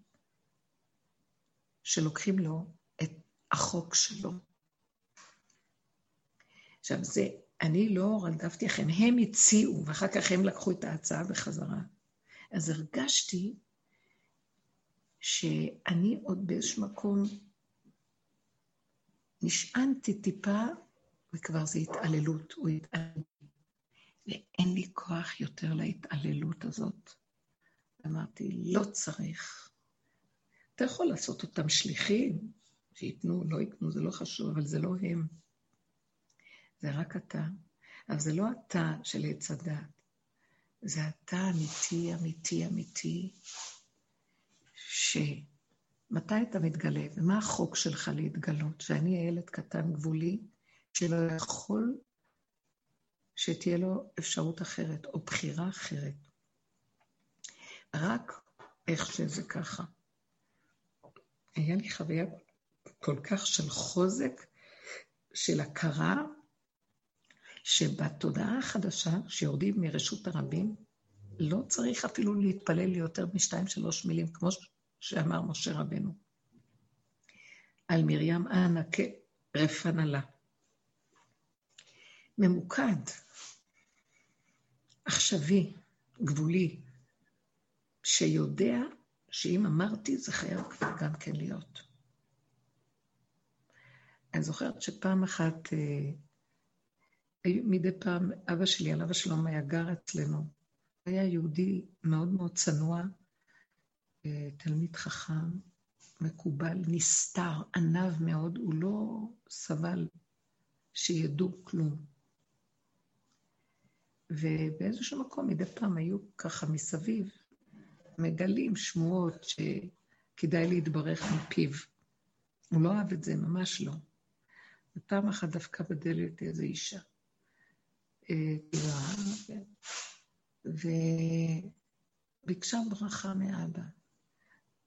שלוקחים לו את החוק שלו. עכשיו, זה, אני לא רדפתי אחריהם, הם הציעו, ואחר כך הם לקחו את ההצעה בחזרה. אז הרגשתי שאני עוד באיזשהו מקום נשענתי טיפה, וכבר זה התעללות, הוא התעלל. ואין לי כוח יותר להתעללות הזאת. אמרתי, לא צריך. אתה יכול לעשות אותם שליחים, שייתנו, לא ייתנו, זה לא חשוב, אבל זה לא הם. זה רק אתה. אבל זה לא אתה של עץ הדת, זה אתה אמיתי, אמיתי, אמיתי, שמתי אתה מתגלה, ומה החוק שלך להתגלות? שאני ילד קטן גבולי, שלא יכול שתהיה לו אפשרות אחרת, או בחירה אחרת. רק איך שזה ככה. היה לי חוויה כל כך של חוזק, של הכרה, שבתודעה החדשה, שיורדים מרשות הרבים, לא צריך אפילו להתפלל ליותר משתיים, שלוש מילים, כמו שאמר משה רבנו. על מרים אנא כרפנלה. ממוקד, עכשווי, גבולי, שיודע שאם אמרתי, זה חייב כבר גם כן להיות. אני זוכרת שפעם אחת, אה, מדי פעם, אבא שלי, עליו השלום, היה גר אצלנו. היה יהודי מאוד מאוד צנוע, אה, תלמיד חכם, מקובל, נסתר, ענב מאוד, הוא לא סבל שידעו כלום. ובאיזשהו מקום מדי פעם היו ככה מסביב, מגלים שמועות שכדאי להתברך מפיו. הוא לא אהב את זה, ממש לא. ופעם אחת דווקא בדלת איזו אישה. וביקשה ברכה מאבא.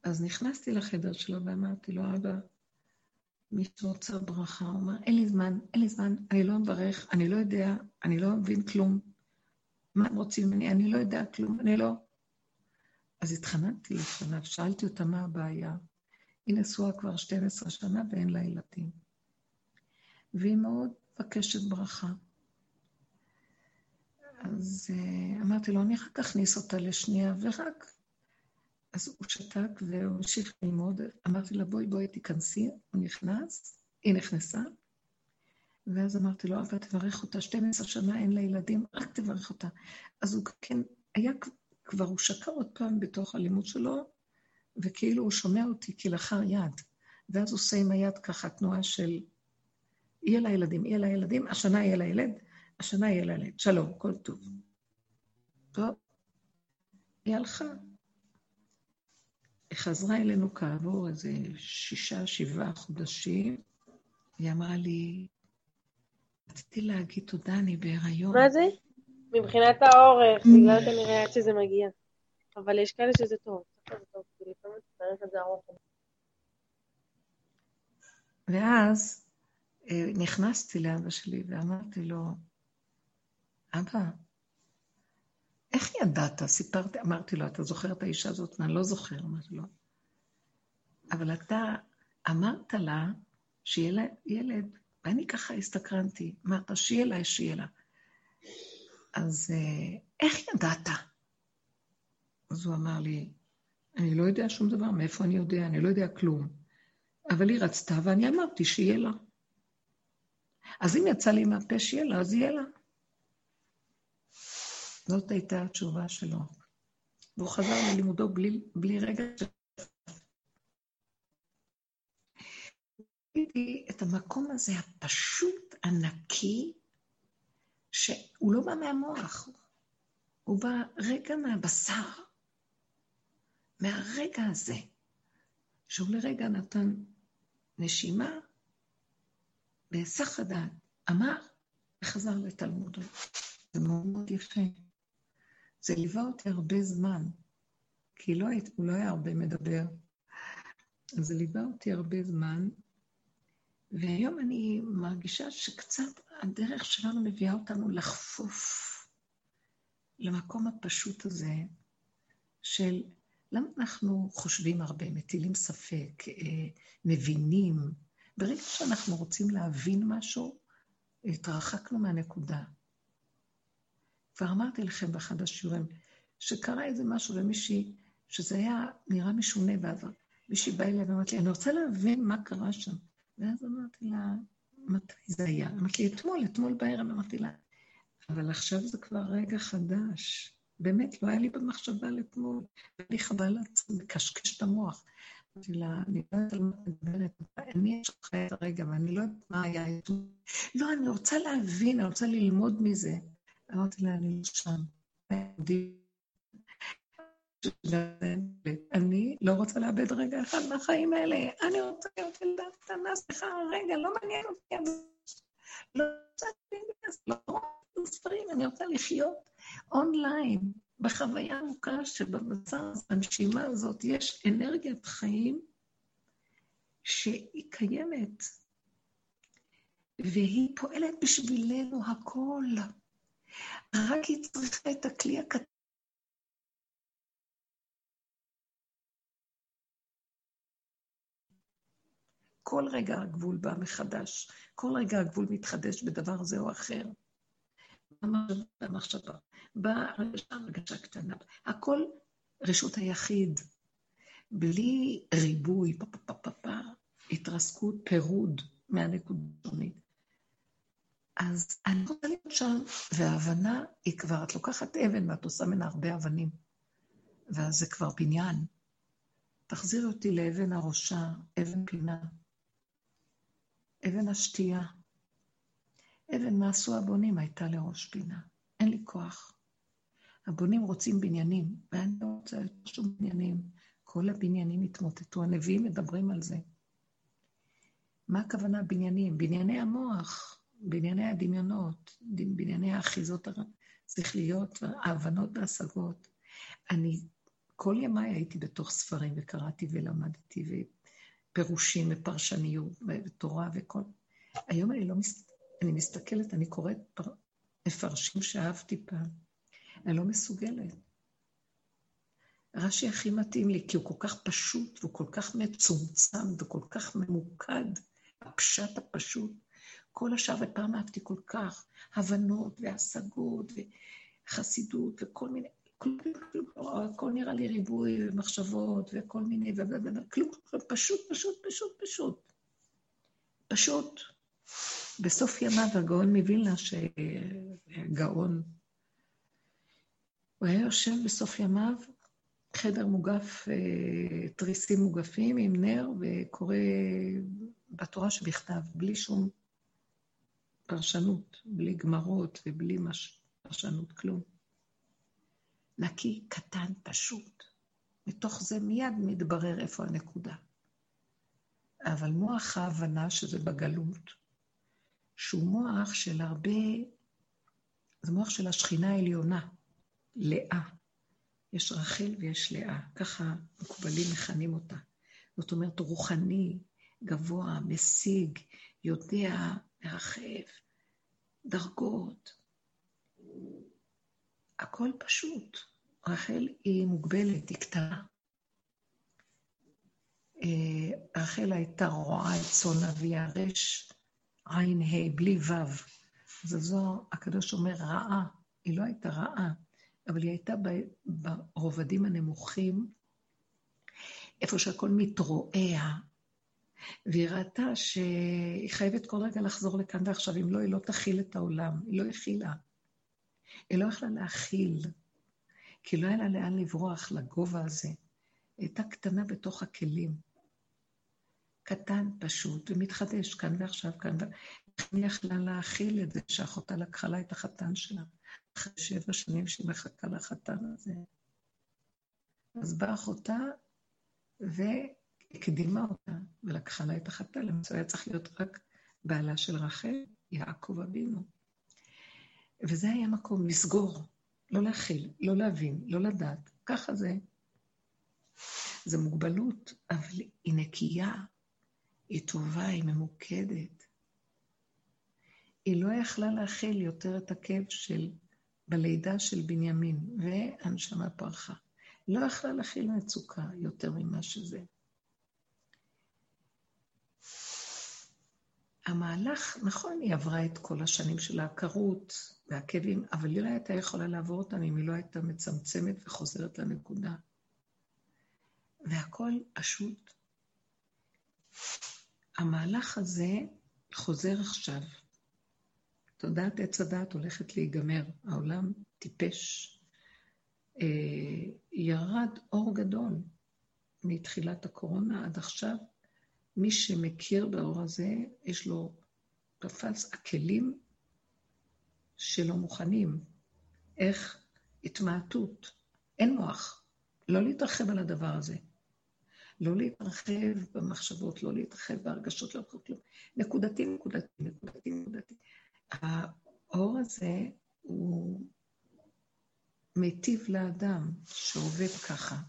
אז נכנסתי לחדר שלו ואמרתי לו, אבא, מי שרוצה ברכה, הוא אמר, אין לי זמן, אין לי זמן, אני לא מברך, אני לא יודע, אני לא מבין כלום. מה הם רוצים ממני? אני לא יודע כלום, אני לא... אז התחננתי לפניו, שאלתי אותה מה הבעיה. היא נשואה כבר 12 שנה ואין לה ילדים. והיא מאוד מבקשת ברכה. אז uh, אמרתי לו, אני רק אכניס אותה לשנייה, ורק... אז הוא שתק והוא המשיך ללמוד. אמרתי לה, בואי, בואי, תיכנסי. הוא נכנס, היא נכנסה, ואז אמרתי לו, אבל תברך אותה, 12 שנה אין לה ילדים, רק תברך אותה. אז הוא כן, היה כבר, הוא שקע עוד פעם בתוך הלימוד שלו, וכאילו הוא שומע אותי כלאחר יד. ואז הוא עושה עם היד ככה תנועה של, יהיה לה ילדים, יהיה לה ילדים, השנה יהיה לה ילד, השנה יהיה לה ילד. שלום, כל טוב. טוב, היא הלכה. היא חזרה אלינו כעבור איזה שישה, שבעה חודשים, היא אמרה לי, רציתי להגיד תודה, אני בהיריון. מה זה? מבחינת האורך, בגלל כנראה עד שזה מגיע. אבל יש כאלה שזה טוב. ואז אה, נכנסתי לאבא שלי ואמרתי לו, אבא, איך ידעת? סיפרתי, אמרתי לו, אתה זוכר את האישה הזאת? ואני לא זוכר, אמרתי לו. אבל אתה אמרת לה שיהיה לה ילד ואני ככה הסתקרנתי, אמרת, שיהיה לה, שיהיה לה. אז אה, איך ידעת? אז הוא אמר לי, אני לא יודע שום דבר, מאיפה אני יודע? אני לא יודע כלום. אבל היא רצתה ואני אמרתי שיהיה לה. אז אם יצא לי מהפה שיהיה לה, אז יהיה לה. זאת הייתה התשובה שלו. והוא חזר ללימודו בלי, בלי רגע של ראיתי את המקום הזה הפשוט, הנקי, שהוא לא בא מהמוח, הוא בא רגע מהבשר, מהרגע הזה, שהוא לרגע נתן נשימה בהיסח הדעת, אמר וחזר לתלמודו. זה מאוד מאוד יפה. זה ליווה אותי הרבה זמן, כי לא, הוא לא היה הרבה מדבר. אז זה ליווה אותי הרבה זמן, והיום אני מרגישה שקצת הדרך שלנו מביאה אותנו לחפוף למקום הפשוט הזה של למה אנחנו חושבים הרבה, מטילים ספק, אה, מבינים? ברגע שאנחנו רוצים להבין משהו, התרחקנו מהנקודה. כבר אמרתי לכם באחד השיעורים, שקרה איזה משהו למישהי, שזה היה נראה משונה, ואז מישהי באה אליי ואמרת לי, אני רוצה להבין מה קרה שם. ואז אמרתי לה, מתי זה היה? אמרתי לי, אתמול, אתמול בערב, אמרתי לה, אבל עכשיו זה כבר רגע חדש. באמת, לא היה לי במחשבה לאתמול, ולי חבל לעצמי, לקשקש את המוח. אמרתי לה, אני לא יודעת על מה את מדברת, אני אשכח את הרגע, ואני לא יודעת מה היה אתמול. לא, אני רוצה להבין, אני רוצה ללמוד מזה. אמרתי לה, אני לא שם. אני לא רוצה לאבד רגע אחד מהחיים האלה. אני רוצה להיות ילדה קטנה, סליחה, רגע, לא מעניין אותי. לא רוצה להיכנס, לא רוצה ספרים, אני רוצה לחיות אונליין, בחוויה עמוקה שבבשר, בנשימה הזאת, יש אנרגיית חיים שהיא קיימת, והיא פועלת בשבילנו הכל. רק היא צריכה את הכלי הקטן. כל רגע הגבול בא מחדש, כל רגע הגבול מתחדש בדבר זה או אחר. במחשבה, בהרגשה הרגשה קטנה, הכל רשות היחיד, בלי ריבוי, פה פה פה פה פה, התרסקות, פירוד מהנקודונית. אז אני רוצה להיות שם, וההבנה היא כבר, את לוקחת אבן ואת עושה ממנה הרבה אבנים, ואז זה כבר בניין. תחזירי אותי לאבן הראשה, אבן פינה, אבן השתייה. אבן מה עשו הבונים הייתה לראש פינה. אין לי כוח. הבונים רוצים בניינים, ואני לא רוצה שום בניינים. כל הבניינים התמוטטו, הנביאים מדברים על זה. מה הכוונה בניינים? בנייני המוח. בענייני הדמיונות, בענייני האחיזות השכליות, ההבנות וההשגות. אני כל ימיי הייתי בתוך ספרים וקראתי ולמדתי ופירושים ופרשניות ותורה וכל... היום אני לא מס... אני מסתכלת, אני קוראת פר... מפרשים שאהבתי פעם. אני לא מסוגלת. רש"י הכי מתאים לי, כי הוא כל כך פשוט והוא כל כך מצומצם וכל כך ממוקד, הפשט הפשוט. כל השאר, ופעם אהבתי כל כך, הבנות והשגות וחסידות וכל מיני, כלום, כלום, הכל נראה לי ריבוי ומחשבות וכל מיני, וכלום, פשוט, פשוט, פשוט, פשוט. פשוט. בסוף ימיו הגאון מווילנה, שגאון, הוא היה יושב בסוף ימיו, חדר מוגף, אה, תריסים מוגפים עם נר, וקורא בתורה שבכתב, בלי שום פרשנות, בלי גמרות ובלי מש... פרשנות, כלום. נקי, קטן, פשוט. מתוך זה מיד מתברר איפה הנקודה. אבל מוח ההבנה, שזה בגלות, שהוא מוח של הרבה, זה מוח של השכינה העליונה, לאה. יש רחל ויש לאה, ככה מקובלים מכנים אותה. זאת אומרת, רוחני, גבוה, משיג, יודע, מרחב, דרגות. הכל פשוט. רחל היא מוגבלת, היא קטנה. אה, רחל הייתה רואה את צאן אביה, רש, עין ה', בלי ו'. אז זו, הקדוש אומר, רעה. היא לא הייתה רעה, אבל היא הייתה ברובדים הנמוכים, איפה שהכל מתרועע, והיא ראתה שהיא חייבת כל רגע לחזור לכאן ועכשיו, אם לא, היא לא תכיל את העולם. היא לא הכילה. היא לא יכלה להכיל, כי לא היה לה לאן לברוח לגובה הזה. היא הייתה קטנה בתוך הכלים. קטן פשוט, ומתחדש כאן ועכשיו, כאן ו... היא יכלה להכיל את זה שאחותה לקחה לה את החתן שלה, אחרי שבע שנים שהיא מחכה לחתן הזה. אז באה אחותה, ו... הקדימה אותה ולקחה לה את החתן, למצוא היה צריך להיות רק בעלה של רחל, יעקב אבינו. וזה היה מקום לסגור, לא להכיל, לא להבין, לא לדעת. ככה זה. זו מוגבלות, אבל היא נקייה, היא טובה, היא ממוקדת. היא לא יכלה להכיל יותר את הכאב של, בלידה של בנימין, והנשמה פרחה. לא יכלה להכיל מצוקה יותר ממה שזה. המהלך, נכון, היא עברה את כל השנים של העקרות והכאבים, אבל היא לא הייתה יכולה לעבור אותם אם היא לא הייתה מצמצמת וחוזרת לנקודה. והכל פשוט. המהלך הזה חוזר עכשיו. תודעת עץ הדעת הולכת להיגמר, העולם טיפש. אה, ירד אור גדול מתחילת הקורונה עד עכשיו. מי שמכיר באור הזה, יש לו, תפס הכלים שלא מוכנים. איך? התמעטות. אין מוח. לא להתרחב על הדבר הזה. לא להתרחב במחשבות, לא להתרחב בהרגשות, לא כלום. נקודתי, נקודתי, נקודתי, נקודתי. האור הזה הוא מיטיב לאדם שעובד ככה.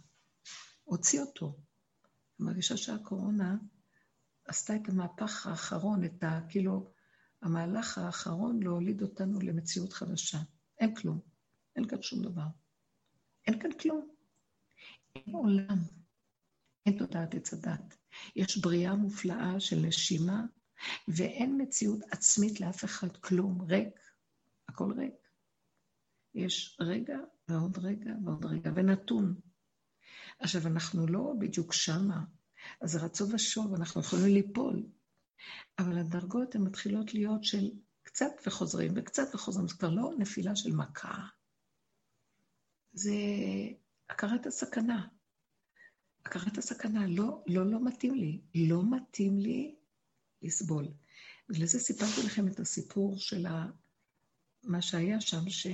הוציא אותו. אני מרגישה שהקורונה עשתה את המהפך האחרון, את ה... כאילו, המהלך האחרון להוליד אותנו למציאות חדשה. אין כלום. אין כאן שום דבר. אין כאן כלום. אין עולם. אין תודעת עץ הדת. יש בריאה מופלאה של נשימה, ואין מציאות עצמית לאף אחד כלום. ריק. הכל ריק. יש רגע ועוד רגע ועוד רגע, ונתון. עכשיו, אנחנו לא בדיוק שמה, אז רצו ושוב, אנחנו יכולים ליפול. אבל הדרגות הן מתחילות להיות של קצת וחוזרים, וקצת וחוזרים, זה כבר לא נפילה של מכה. זה הכרת הסכנה. הכרת הסכנה, לא, לא, לא מתאים לי. לא מתאים לי לסבול. בגלל זה סיפרתי לכם את הסיפור של ה... מה שהיה שם, ש...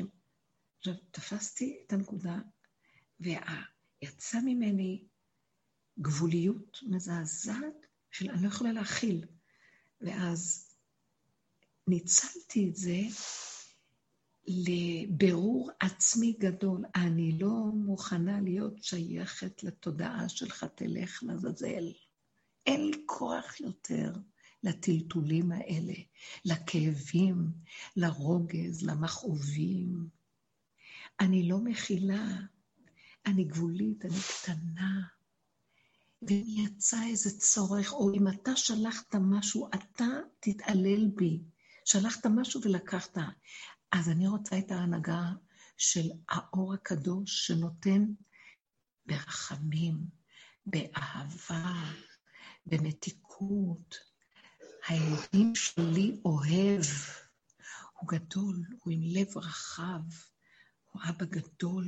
עכשיו, תפסתי את הנקודה, ויצא ממני גבוליות מזעזעת של אני לא יכולה להכיל. ואז ניצלתי את זה לבירור עצמי גדול. אני לא מוכנה להיות שייכת לתודעה שלך, תלך לעזאזל. אין לי כוח יותר לטלטולים האלה, לכאבים, לרוגז, למכאובים. אני לא מכילה, אני גבולית, אני קטנה. ואם יצא איזה צורך, או אם אתה שלחת משהו, אתה תתעלל בי. שלחת משהו ולקחת. אז אני רוצה את ההנהגה של האור הקדוש שנותן ברחמים, באהבה, במתיקות. האלוהים שלי אוהב, הוא גדול, הוא עם לב רחב, הוא אבא גדול.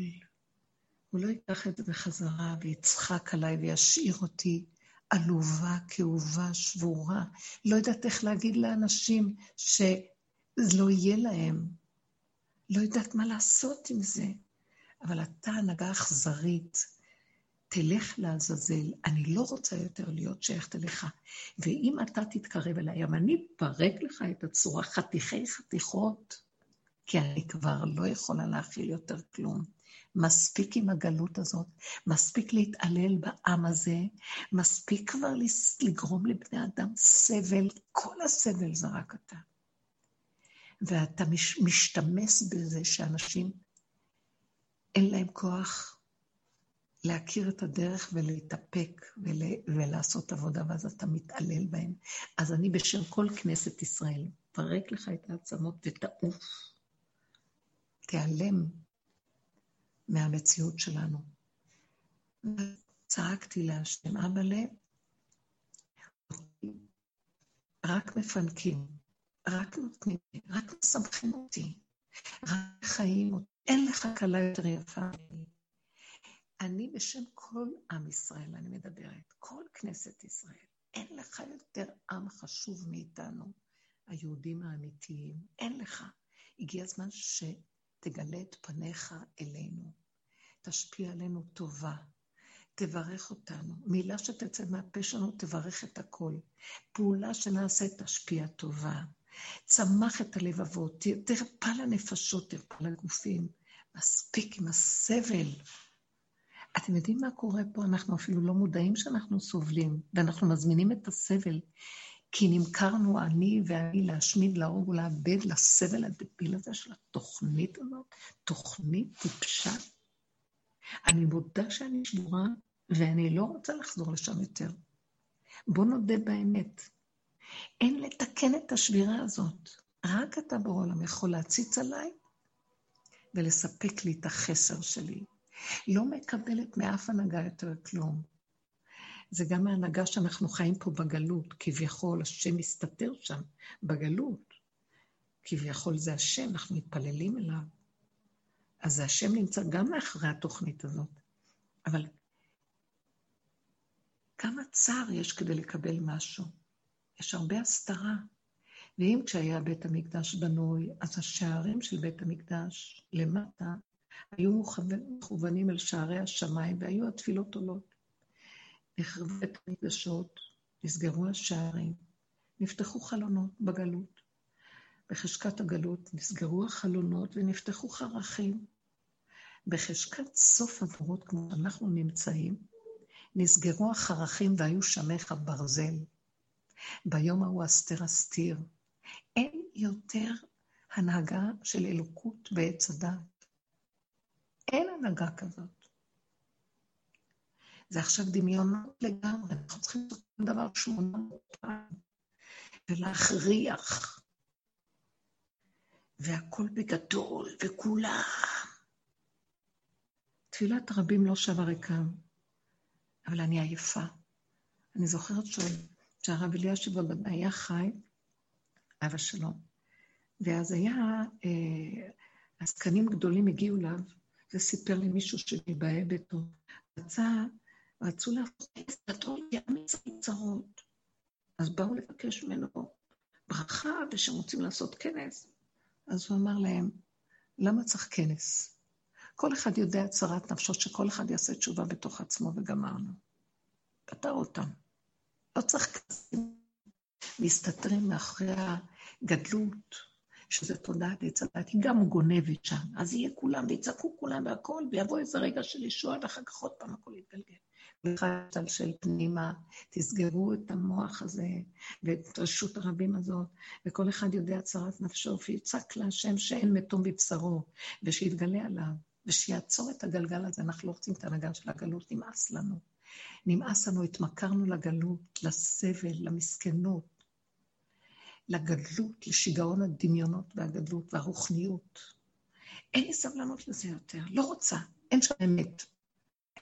הוא לא ייקח את זה בחזרה ויצחק עליי וישאיר אותי עלובה, כאובה, שבורה. לא יודעת איך להגיד לאנשים שזה לא יהיה להם. לא יודעת מה לעשות עם זה. אבל אתה הנהגה אכזרית. תלך לעזאזל, אני לא רוצה יותר להיות שייכת אליך. ואם אתה תתקרב אליי, אבל אני אפרק לך את הצורה חתיכי חתיכות, כי אני כבר לא יכולה להכיל יותר כלום. מספיק עם הגלות הזאת, מספיק להתעלל בעם הזה, מספיק כבר לגרום לבני אדם סבל, כל הסבל זה רק אתה. ואתה משתמש בזה שאנשים, אין להם כוח להכיר את הדרך ולהתאפק ול, ולעשות עבודה, ואז אתה מתעלל בהם. אז אני בשם כל כנסת ישראל, פרק לך את העצמות ותעוף. תיעלם מהמציאות שלנו. צעקתי להשם, אבאלה, רק מפנקים, רק נותנים רק מסמכים אותי, רק חיים אותי, אין לך כלה יותר יפה. אני בשם כל עם ישראל, אני מדברת, כל כנסת ישראל. אין לך יותר עם חשוב מאיתנו, היהודים האמיתיים. אין לך. הגיע הזמן שתגלה את פניך אלינו. תשפיע עלינו טובה. תברך אותנו. מילה שתצא מהפה שלנו תברך את הכל. פעולה שנעשה תשפיע טובה. צמח את הלבבות, תרפא לנפשות, תרפא לגופים. מספיק עם הסבל. אתם יודעים מה קורה פה? אנחנו אפילו לא מודעים שאנחנו סובלים, ואנחנו מזמינים את הסבל, כי נמכרנו אני ואני להשמיד, להרוג ולאבד לסבל הדביל הזה של התוכנית הזאת, תוכנית טיפשה. אני מודה שאני שבורה, ואני לא רוצה לחזור לשם יותר. בוא נודה באמת. אין לתקן את השבירה הזאת. רק אתה בעולם יכול להציץ עליי ולספק לי את החסר שלי. לא מקבלת מאף הנהגה יותר כלום. זה גם ההנהגה שאנחנו חיים פה בגלות, כביכול השם מסתתר שם, בגלות. כביכול זה השם, אנחנו מתפללים אליו. אז השם נמצא גם מאחורי התוכנית הזאת. אבל כמה צער יש כדי לקבל משהו? יש הרבה הסתרה. ואם כשהיה בית המקדש בנוי, אז השערים של בית המקדש למטה היו מכוונים אל שערי השמיים, והיו התפילות עולות. נחרבו את המקדשות, נסגרו השערים, נפתחו חלונות בגלות. בחשכת הגלות נסגרו החלונות ונפתחו חרכים. בחשכת סוף הדורות, כמו שאנחנו נמצאים, נסגרו החרכים והיו שמך ברזל. ביום ההוא אסתר אסתיר. אין יותר הנהגה של אלוקות בעץ הדת. אין הנהגה כזאת. זה עכשיו דמיונות לגמרי, אנחנו צריכים לעשות דבר שמונה פעם, ולהכריח. והכל בגדול, וכולם. תפילת רבים לא שווה ריקם, אבל אני עייפה. אני זוכרת שהרב אלישיב היה חי, אבא שלו, ואז היה, אה, עסקנים גדולים הגיעו אליו, וסיפר לי מישהו שניבאה ביתו. רצה, רצו עץ גדול, יעמיס צרות. אז באו לבקש ממנו ברכה, ושהם רוצים לעשות כנס. אז הוא אמר להם, למה צריך כנס? כל אחד יודע צרת נפשו, שכל אחד יעשה תשובה בתוך עצמו, וגמרנו. פתר אותם. לא צריך כנסים. מסתתרים מאחורי הגדלות, שזה תודעת עץ הדת, היא גם גונבת שם. אז יהיה כולם, ויצעקו כולם והכול, ויבוא איזה רגע של ישועה, ואחר כך עוד פעם הכל יתגלגל. וחייצל של פנימה, תסגרו את המוח הזה, ואת רשות הרבים הזאת, וכל אחד יודע צרת נפשו, ויצעק להשם שאין מתום בבשרו, ושיתגלה עליו, ושיעצור את הגלגל הזה. אנחנו לא רוצים את הנהגה של הגלות, נמאס לנו. נמאס לנו, התמכרנו לגלות, לסבל, למסכנות, לגדלות, לשיגעון הדמיונות והגדלות והרוחניות. אין לי סבלנות לזה יותר, לא רוצה, אין שם אמת.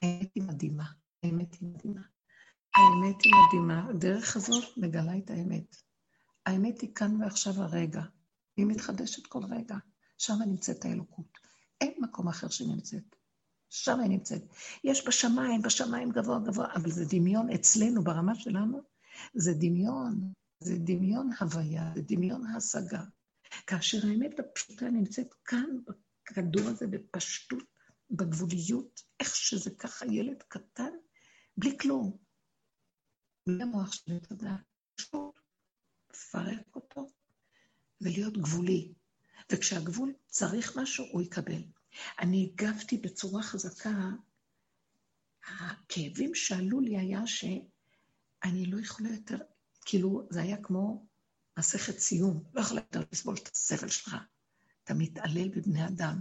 האמת היא מדהימה, האמת היא מדהימה. האמת היא מדהימה, הדרך הזאת מגלה את האמת. האמת היא כאן ועכשיו הרגע, היא מתחדשת כל רגע, שם נמצאת האלוקות. אין מקום אחר שהיא נמצאת. שם היא נמצאת. יש בשמיים, בשמיים גבוה גבוה, אבל זה דמיון אצלנו, ברמה שלנו, זה דמיון, זה דמיון הוויה, זה דמיון השגה. כאשר האמת הפשוטה נמצאת כאן, בכדור הזה, בפשטות, בגבוליות, איך שזה ככה, ילד קטן, בלי כלום. בלי המוח שלי, אתה יודע, פשוט לפרק אותו ולהיות גבולי. וכשהגבול צריך משהו, הוא יקבל. אני הגבתי בצורה חזקה, הכאבים שעלו לי היה שאני לא יכולה יותר, כאילו, זה היה כמו מסכת סיום, לא יכולה יותר לסבול את הסבל שלך. אתה מתעלל בבני אדם.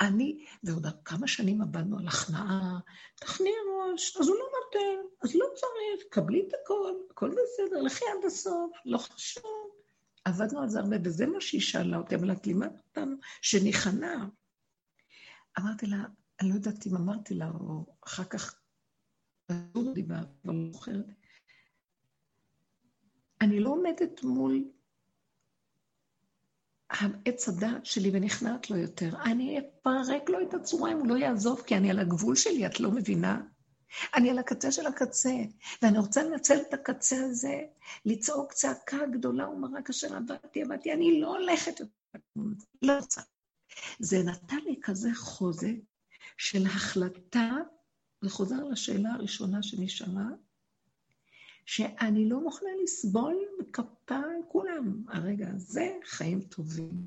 אני, ועוד כמה שנים עבדנו על הכנעה, תכניע ראש, אז הוא לא נותן, אז לא צריך, קבלי את הכל, הכל בסדר, לכי עד הסוף, לא חשוב. עבדנו על זה הרבה, וזה מה שהיא שאלה אותי, אבל את לימדת אותנו שניכנע. אמרתי לה, אני לא יודעת אם אמרתי לה, או אחר כך. אני לא עומדת מול עץ הדעת שלי ונכנעת לו יותר. אני אפרק לו את הצורה אם הוא לא יעזוב, כי אני על הגבול שלי, את לא מבינה? אני על הקצה של הקצה, ואני רוצה לנצל את הקצה הזה, לצעוק צעקה גדולה ומרה כאשר עבדתי, עבדתי, אני לא הולכת, לא רוצה. זה נתן לי כזה חוזק של החלטה, זה חוזר לשאלה הראשונה שנשאלה, שאני לא מוכנה לסבול בכפה כולם. הרגע הזה חיים טובים.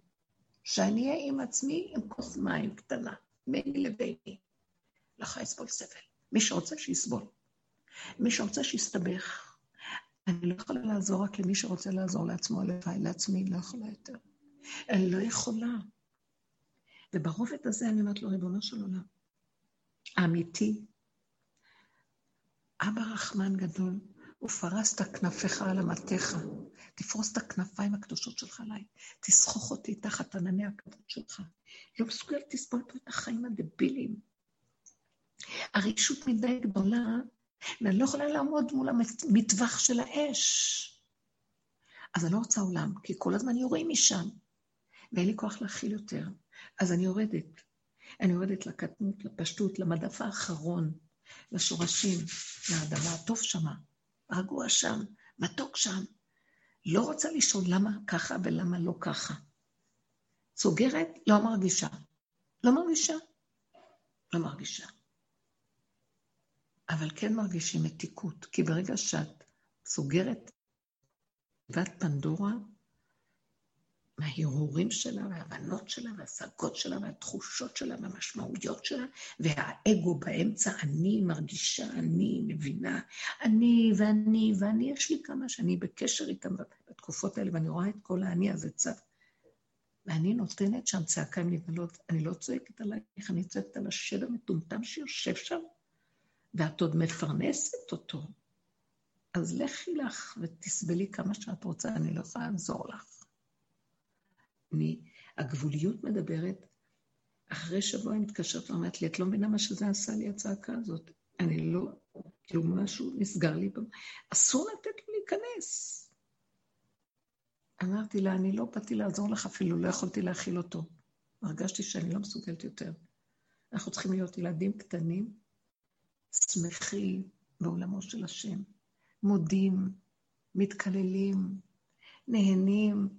שאני אהיה עם עצמי עם כוס מים קטנה, ביני לביני. לא יכולה לסבול סבל. מי שרוצה, שיסבול. מי שרוצה, שיסתבך. אני לא יכולה לעזור רק למי שרוצה לעזור לעצמו, הלוואי, לעצמי לא יכולה יותר. אני לא יכולה. וברובד הזה אני אומרת לו, ריבונו של עולם, האמיתי. אבא רחמן גדול, ופרסת כנפיך על אמתיך. תפרוס את הכנפיים הקדושות שלך עליי. תסחוך אותי תחת ענני הכבוד שלך. לא מסוגלת לסבול פה את החיים הדבילים. הרגישות מדי גדולה, ואני לא יכולה לעמוד מול המטווח של האש. אז אני לא רוצה עולם, כי כל הזמן יורים משם, ואין לי כוח להכיל יותר. אז אני יורדת. אני יורדת לקטנות, לפשטות, למדף האחרון, לשורשים, לאדמה. טוב שמה, רגוע שם, מתוק שם. לא רוצה לשאול למה ככה ולמה לא ככה. סוגרת, לא מרגישה. לא מרגישה. לא מרגישה. אבל כן מרגישים מתיקות, כי ברגע שאת סוגרת תיבת פנדורה, מההרהורים שלה, וההבנות שלה, וההשגות שלה, והתחושות שלה, והמשמעויות שלה, והאגו באמצע, אני מרגישה, אני מבינה, אני ואני ואני, יש לי כמה שאני בקשר איתם בתקופות האלה, ואני רואה את כל האני הזה צד. ואני נותנת שם צעקה עם נבלות, אני לא צועקת עלייך, אני צועקת על השד המטומטם שיושב שם, ואת עוד מפרנסת אותו. אז לכי לך ותסבלי כמה שאת רוצה, אני לא יכולה לעזור לך. אני, הגבוליות מדברת, אחרי שבוע היא מתקשרת ואומרת לי, את לא מבינה מה שזה עשה לי, הצעקה הזאת. אני לא, כאילו משהו נסגר לי, אסור לתת לו להיכנס. אמרתי לה, אני לא באתי לעזור לך אפילו, לא יכולתי להכיל אותו. הרגשתי שאני לא מסוגלת יותר. אנחנו צריכים להיות ילדים קטנים, שמחים בעולמו של השם, מודים, מתקללים, נהנים,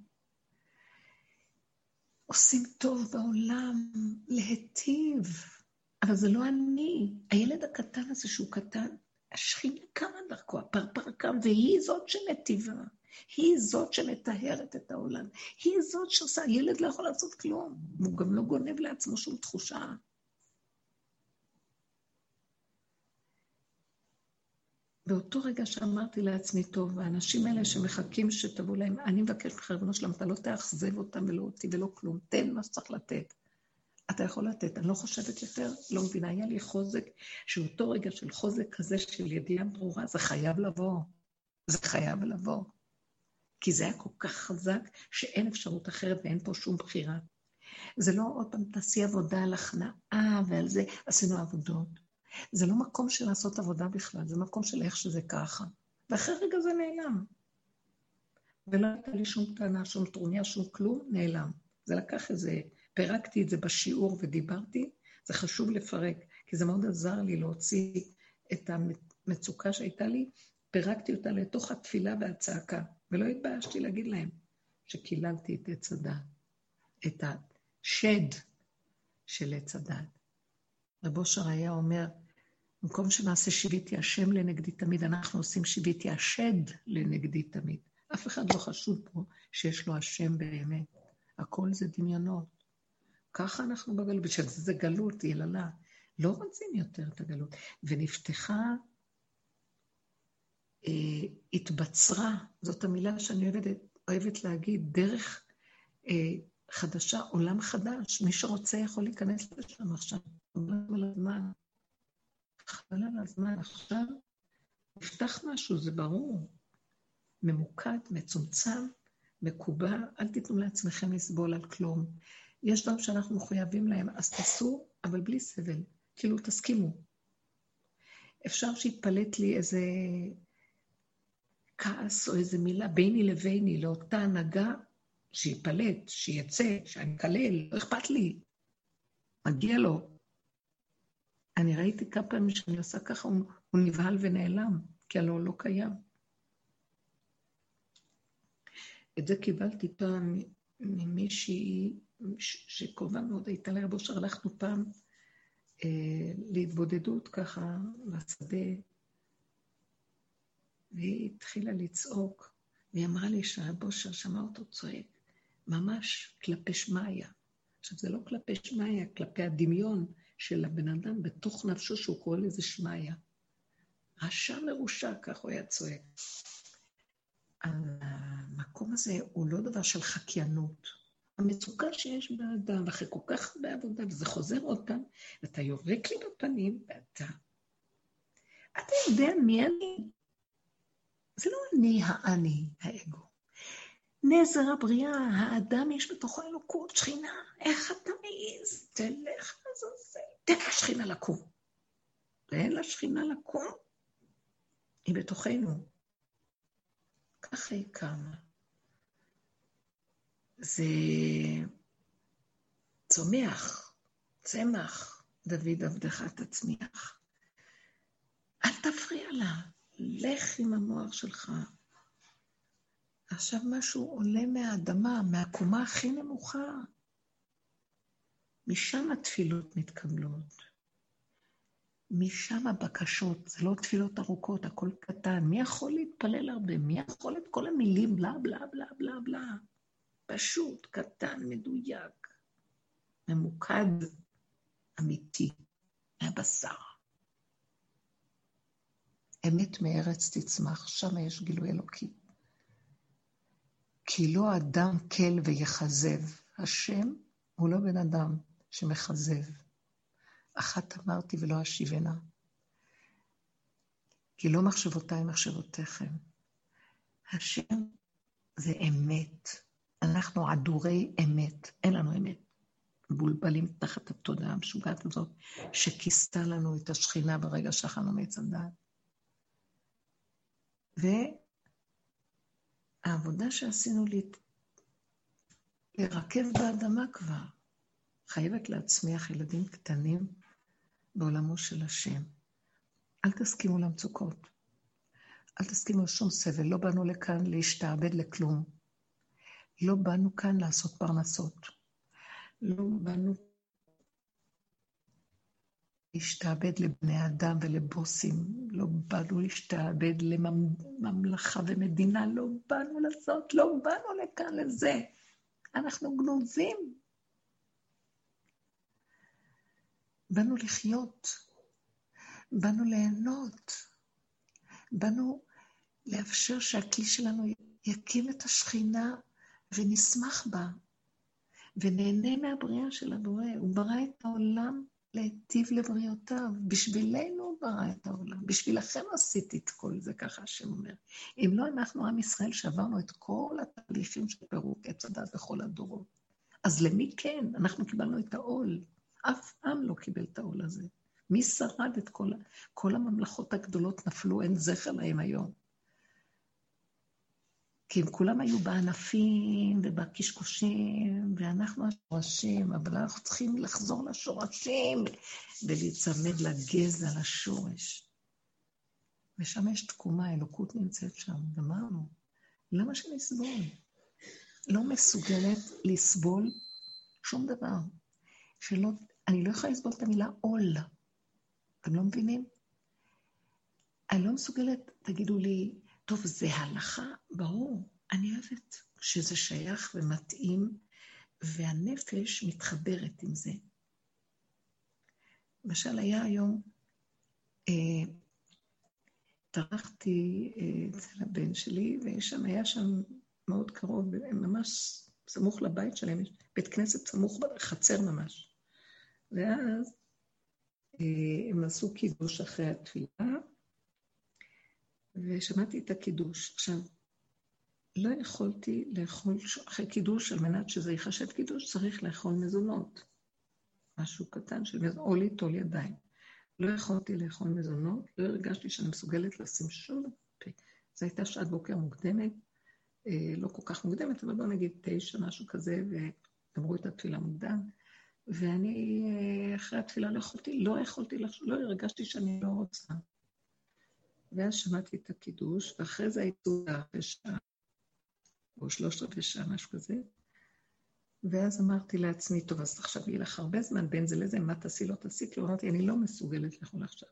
עושים טוב בעולם, להיטיב, אבל זה לא אני. הילד הקטן הזה שהוא קטן, השכינה קמה דרכו, הפרפר קם, והיא זאת שנתיבה. היא זאת שמטהרת את העולם. היא זאת שעושה, הילד לא יכול לעשות כלום. הוא גם לא גונב לעצמו שום תחושה. באותו רגע שאמרתי לעצמי, טוב, האנשים האלה שמחכים שתבוא להם, אני מבקש ממך, ריבונו שלם, אתה לא תאכזב אותם ולא אותי ולא כלום, תן מה שצריך לתת. אתה יכול לתת. אני לא חושבת יותר, לא מבינה, היה לי חוזק, שאותו רגע של חוזק כזה, של ידיעה ברורה, זה חייב לבוא. זה חייב לבוא. כי זה היה כל כך חזק, שאין אפשרות אחרת ואין פה שום בחירה. זה לא עוד פעם תעשי עבודה על הכנעה ועל זה, עשינו עבודות. זה לא מקום של לעשות עבודה בכלל, זה מקום של איך שזה ככה. ואחרי רגע זה נעלם. ולא הייתה לי שום טענה, שום טרוניה, שום כלום, נעלם. זה לקח איזה, פירקתי את זה בשיעור ודיברתי, זה חשוב לפרק, כי זה מאוד עזר לי להוציא את המצוקה שהייתה לי, פירקתי אותה לתוך התפילה והצעקה, ולא התביישתי להגיד להם שקיללתי את עץ הדת, את השד של עץ הדת. רב אושר היה אומר, במקום שנעשה שיביתי השם לנגדי תמיד, אנחנו עושים שיביתי השד לנגדי תמיד. אף אחד לא חשוד פה שיש לו השם באמת. הכל זה דמיונות. ככה אנחנו בגלות, בשביל זה גלות, יללה. לא רוצים יותר את הגלות. ונפתחה, אה, התבצרה, זאת המילה שאני אוהבת, אוהבת להגיד, דרך אה, חדשה, עולם חדש. מי שרוצה יכול להיכנס לשם עכשיו. חבל על הזמן. עכשיו נפתח משהו, זה ברור. ממוקד, מצומצם, מקובע, אל תיתנו לעצמכם לסבול על כלום. יש דברים שאנחנו מחויבים להם, אז תעשו, אבל בלי סבל. כאילו, תסכימו. אפשר שיתפלט לי איזה כעס או איזה מילה ביני לביני לאותה הנהגה, שיפלט, שיצא, שאני אקלל, לא אכפת לי. מגיע לו. אני ראיתי כמה פעמים שאני עושה ככה, הוא, הוא נבהל ונעלם, כי הוא לא קיים. את זה קיבלתי פעם ממישהי שקרובה מאוד הייתה לה רבו שהלכנו פעם אה, להתבודדות ככה בשדה, והיא התחילה לצעוק, והיא אמרה לי שהבושר שמע אותו צועק, ממש כלפי שמעיה. עכשיו, זה לא כלפי שמעיה, כלפי הדמיון של הבן אדם בתוך נפשו שהוא קורא לזה שמעיה. רשע מרושע, כך הוא היה צועק. המקום הזה הוא לא דבר של חקיינות, המצוקה שיש באדם, אחרי כל כך הרבה עבודה, וזה חוזר עוד פעם, ואתה יורק לי בפנים, ואתה... אתה יודע מי אני? זה לא אני האני, האגו. נזר הבריאה, האדם יש בתוכו אלוקות, שכינה. איך אתה מעז? תלך תן לשכינה לקום. ואין לה שכינה לקום, היא בתוכנו. ככה היא קמה. זה צומח, צמח, דוד עבדך תצמיח. אל תפריע לה, לך עם המוח שלך. עכשיו משהו עולה מהאדמה, מהקומה הכי נמוכה. משם התפילות מתקבלות. משם הבקשות, זה לא תפילות ארוכות, הכל קטן. מי יכול להתפלל הרבה? מי יכול את כל המילים בלה בלה בלה בלה בלה? פשוט, קטן, מדויק, ממוקד, אמיתי, מהבשר. אמת מארץ תצמח, שם יש גילוי אלוקי. כי לא אדם כל ויכזב. השם הוא לא בן אדם שמכזב. אחת אמרתי ולא אשיבנה. כי לא מחשבותיי מחשבותיכם. השם זה אמת. אנחנו עדורי אמת, אין לנו אמת. מבולבלים תחת התודעה המשוגעת הזאת, שכיסתה לנו את השכינה ברגע שאכלנו מעץ הדעת. והעבודה שעשינו לי, לרכב באדמה כבר, חייבת להצמיח ילדים קטנים בעולמו של השם. אל תסכימו למצוקות. אל תסכימו לשום סבל. לא באנו לכאן להשתעבד לכלום. לא באנו כאן לעשות פרנסות. לא באנו להשתעבד לבני אדם ולבוסים. לא באנו להשתעבד לממלכה ומדינה. לא באנו לעשות, לא באנו לכאן לזה. אנחנו גנוזים. באנו לחיות, באנו ליהנות, באנו לאפשר שהכלי שלנו יקים את השכינה ונשמח בה, ונהנה מהבריאה של הבורא. הוא ברא את העולם להיטיב לבריאותיו. בשבילנו הוא ברא את העולם. בשבילכם עשיתי את כל זה, ככה השם אומר. אם לא אנחנו, עם ישראל, שעברנו את כל התהליכים של פירוק עץ הדת בכל הדורות. אז למי כן? אנחנו קיבלנו את העול. אף עם לא קיבל את העול הזה. מי שרד את כל, כל הממלכות הגדולות נפלו, אין זכר להם היום. כי הם כולם היו בענפים ובקשקושים, ואנחנו השורשים, אבל אנחנו צריכים לחזור לשורשים ולהיצמד לגזע, לשורש. ושם יש תקומה, אלוקות נמצאת שם, גמרנו. למה שנסבול? לא מסוגלת לסבול שום דבר. שלא, אני לא יכולה לסבול את המילה עול. אתם לא מבינים? אני לא מסוגלת, תגידו לי, טוב, זה הלכה? ברור. אני אוהבת שזה שייך ומתאים, והנפש מתחברת עם זה. למשל, היה היום, אה, טרחתי אה, אצל הבן שלי, ושם היה שם מאוד קרוב, ממש סמוך לבית שלהם, בית כנסת סמוך בחצר ממש. ואז אה, הם עשו קידוש אחרי התפילה, ושמעתי את הקידוש. עכשיו, לא יכולתי לאכול, אחרי קידוש, על מנת שזה ייחשב קידוש, צריך לאכול מזונות. משהו קטן של מזונות, או ליטול ידיים. לא יכולתי לאכול מזונות, לא הרגשתי שאני מסוגלת לשים שום פה. זו הייתה שעת בוקר מוקדמת, אה, לא כל כך מוקדמת, אבל בוא נגיד תשע, משהו כזה, וגמרו את התפילה מוקדם. ואני אה, אחרי התפילה לא יכולתי, לא יכולתי, לא הרגשתי שאני לא רוצה. ואז שמעתי את הקידוש, ואחרי זה הייתי אחרי שעה, או שלושת רבעי שעה, משהו כזה. ואז אמרתי לעצמי, טוב, אז עכשיו יהיה לך הרבה זמן בין זה לזה, מה תעשי, לא תעשי, כלום אמרתי, אני לא מסוגלת לאכול עכשיו.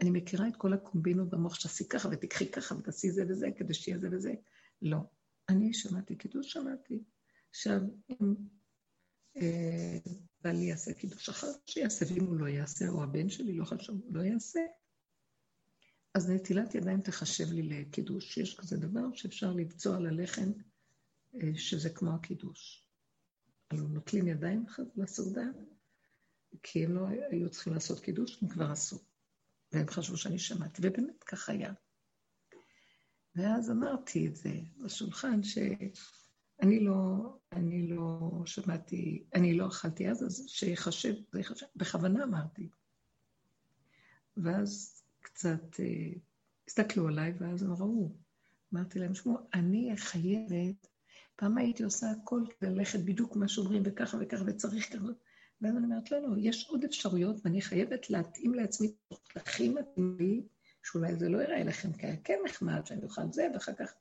אני מכירה את כל הקומבינות במוח שתעשי ככה ותקחי ככה ותעשי זה וזה כדי שיהיה זה וזה. לא. אני שמעתי קידוש, שמעתי. עכשיו, אם אה, בעלי יעשה קידוש אחר, שיעשה, ואם הוא לא יעשה, או הבן שלי לא חשוב, לא יעשה, אז נטילת ידיים תחשב לי לקידוש. יש כזה דבר שאפשר לבצוע על הלחם, אה, שזה כמו הקידוש. היו נוטלים ידיים לסעודה, כי הם לא היו צריכים לעשות קידוש, הם כבר עשו. והם חשבו שאני שמעתי, ובאמת כך היה. ואז אמרתי את זה בשולחן, שאני לא, אני לא שמעתי, אני לא אכלתי אז, אז שיחשב, בכוונה אמרתי. ואז קצת אה, הסתכלו עליי, ואז הם ראו. אמרתי להם, שמעו, אני חייבת, פעם הייתי עושה הכל כדי ללכת בדיוק מה שאומרים, וככה וככה, וצריך ככה. ואז אני אומרת, לא, לא, יש עוד אפשרויות, ואני חייבת להתאים לעצמי הכי מתאים לי, שאולי זה לא יראה לכם כן נחמד, שאני אוכל זה, ואחר כך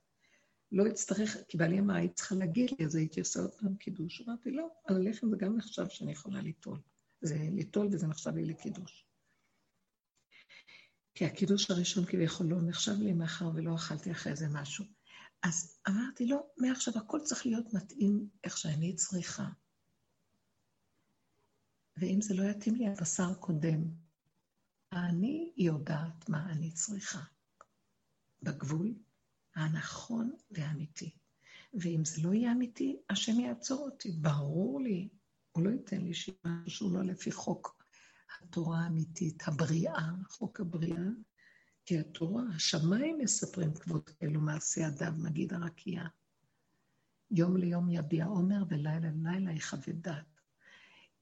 לא אצטרך, כי בעלי אמר, היית צריכה להגיד לי, אז הייתי עושה עוד פעם קידוש. אמרתי, לא, על הלחם זה גם נחשב שאני יכולה ליטול. זה ליטול וזה נחשב לי לקידוש. כי הקידוש הראשון כביכול לא נחשב לי מאחר ולא אכלתי אחרי זה משהו. אז אמרתי, לא, מעכשיו הכל צריך להיות מתאים איך שאני צריכה. ואם זה לא יתאים לי, הבשר קודם. אני יודעת מה אני צריכה. בגבול הנכון והאמיתי. ואם זה לא יהיה אמיתי, השם יעצור אותי. ברור לי, הוא לא ייתן לי משהו שהוא לא לפי חוק התורה האמיתית, הבריאה, חוק הבריאה. כי התורה, השמיים מספרים כבוד כאלו מעשי אדם, נגיד הרקיע. יום ליום יביע עומר ולילה ללילה יכבד דעת.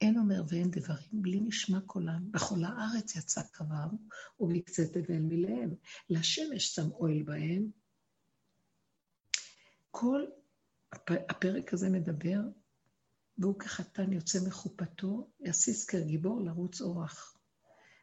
אין אומר ואין דברים, בלי נשמע קולם. בכל הארץ יצא קרב, ובקצה תבל מלאם. לשמש שם אוהל בהם. כל הפרק הזה מדבר, והוא כחתן יוצא מחופתו, יסיס כגיבור לרוץ אורח.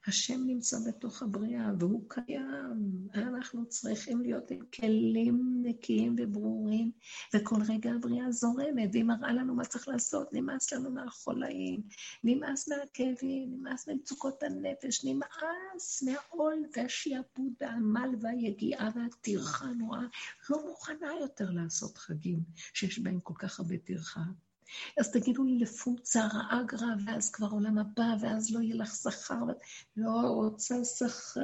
השם נמצא בתוך הבריאה, והוא קיים. אנחנו צריכים להיות עם כלים נקיים וברורים, וכל רגע הבריאה זורמת, והיא מראה לנו מה צריך לעשות. נמאס לנו מהחולאים, נמאס מהכאבים, נמאס ממצוקות הנפש, נמאס מהעול והשיעבוד והעמל והיגיעה והטרחה הנוראה. לא מוכנה יותר לעשות חגים שיש בהם כל כך הרבה טרחה. אז תגידו לי לפונקציה רעה גרע, ואז כבר עולם הבא, ואז לא יהיה לך שכר. לא רוצה שכר,